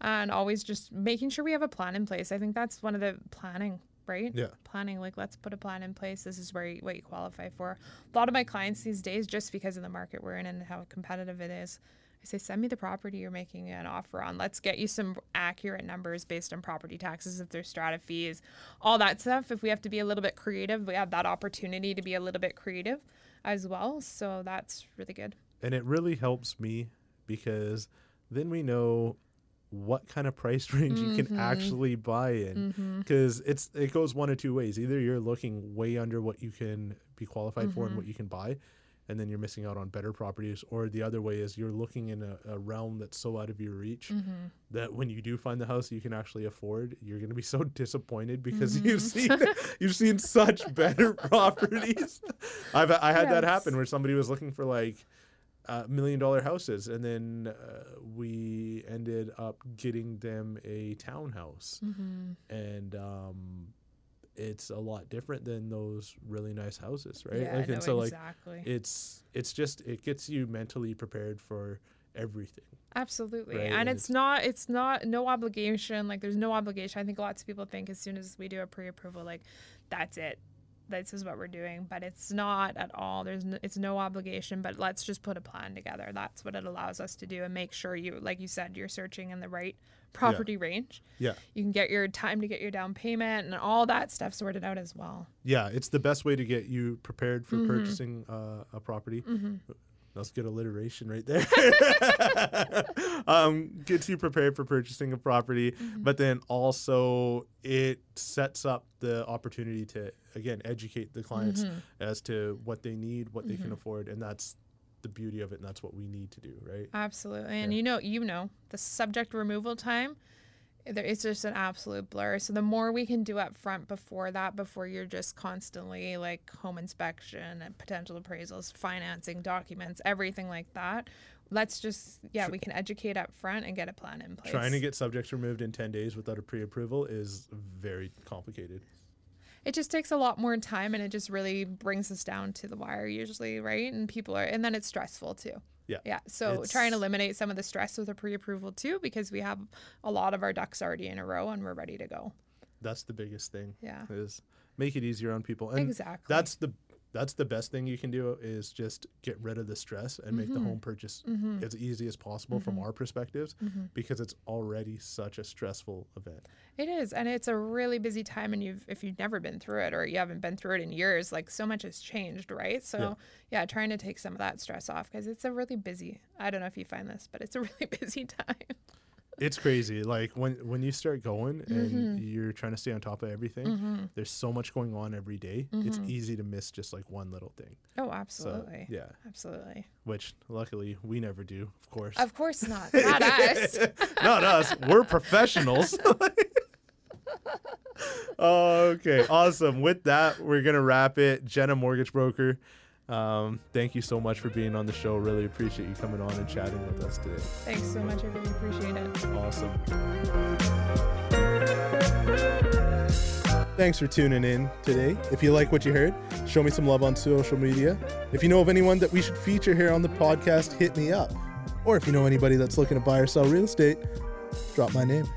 and always just making sure we have a plan in place. I think that's one of the planning, right? yeah Planning like let's put a plan in place. This is where you, what you qualify for. A lot of my clients these days just because of the market we're in and how competitive it is. Say send me the property you're making an offer on. Let's get you some accurate numbers based on property taxes, if there's strata fees, all that stuff. If we have to be a little bit creative, we have that opportunity to be a little bit creative as well. So that's really good. and it really helps me because then we know what kind of price range you can Mhm. actually buy in Mm-hmm. because it's it goes one of two ways either you're looking way under what you can be qualified for and Mhm. what you can buy and then you're missing out on better properties or the other way is you're looking in a, a realm that's so out of your reach Mm-hmm. that when you do find the house you can actually afford you're going to be so disappointed because you've seen you've seen such better properties i've i had that happen where somebody was looking for like uh, million dollar houses and then uh, we ended up getting them a townhouse Mm-hmm. and um it's a lot different than those really nice houses right Yeah, like no, and so like exactly. it's it's just it gets you mentally prepared for everything Absolutely. right, And, and it's, it's- not it's not no obligation. Like there's no obligation. I think lots of people think as soon as we do a pre-approval like that's it. This is what we're doing, but it's not at all. There's no, it's no obligation, but let's just put a plan together. That's what it allows us to do and make sure you like you said you're searching in the right property range. yeah You can get your time to get your down payment and all that stuff sorted out as well. yeah it's the best way to get you prepared for Mhm. purchasing uh, a property Mhm. That's good alliteration right there. um, gets you prepared for purchasing a property, Mm-hmm. but then also it sets up the opportunity to again educate the clients Mhm. as to what they need, what they can Mhm. afford, and that's the beauty of it, and that's what we need to do, right? Absolutely. And Yeah. you know, you know, the subject removal time, there- it's just an absolute blur. So the more we can do up front before that, before you're just constantly like home inspection and potential appraisals, financing documents, everything like that. Let's just yeah, we can educate up front and get a plan in place. Trying to get subjects removed in 10 days without a pre-approval is very complicated. It just takes a lot more time and it just really brings us down to the wire usually, right? And people are and then it's stressful too. Yeah. Yeah. So It's- try and eliminate some of the stress with a pre-approval too because we have a lot of our ducks already in a row and we're ready to go. That's the biggest thing Yeah. is make it easier on people. And exactly. that's the that's the best thing you can do is just get rid of the stress and make the Mhm. home purchase Mhm. as easy as possible from Mhm. our perspectives Mhm. because it's already such a stressful event. It is, and it's a really busy time. And you've, if you've never been through it or you haven't been through it in years, like so much has changed, right? So, Yeah. yeah, trying to take some of that stress off because it's a really busy. I don't know if you find this, but it's a really busy time. It's crazy. Like when when you start going and Mhm. you're trying to stay on top of everything, Mm-hmm. there's so much going on every day. It's Mhm. easy to miss just like one little thing. Oh, So absolutely, yeah, absolutely. which luckily we never do, of course. Of course not. Not us. Not us. We're professionals. okay, awesome. With that, we're gonna wrap it. Jenna Mortgage Broker. Um, thank you so much for being on the show. Really appreciate you coming on and chatting with us today. Thanks so much. I really appreciate it. Awesome. Thanks for tuning in today. If you like what you heard, show me some love on social media. If you know of anyone that we should feature here on the podcast, hit me up. Or if you know anybody that's looking to buy or sell real estate, drop my name.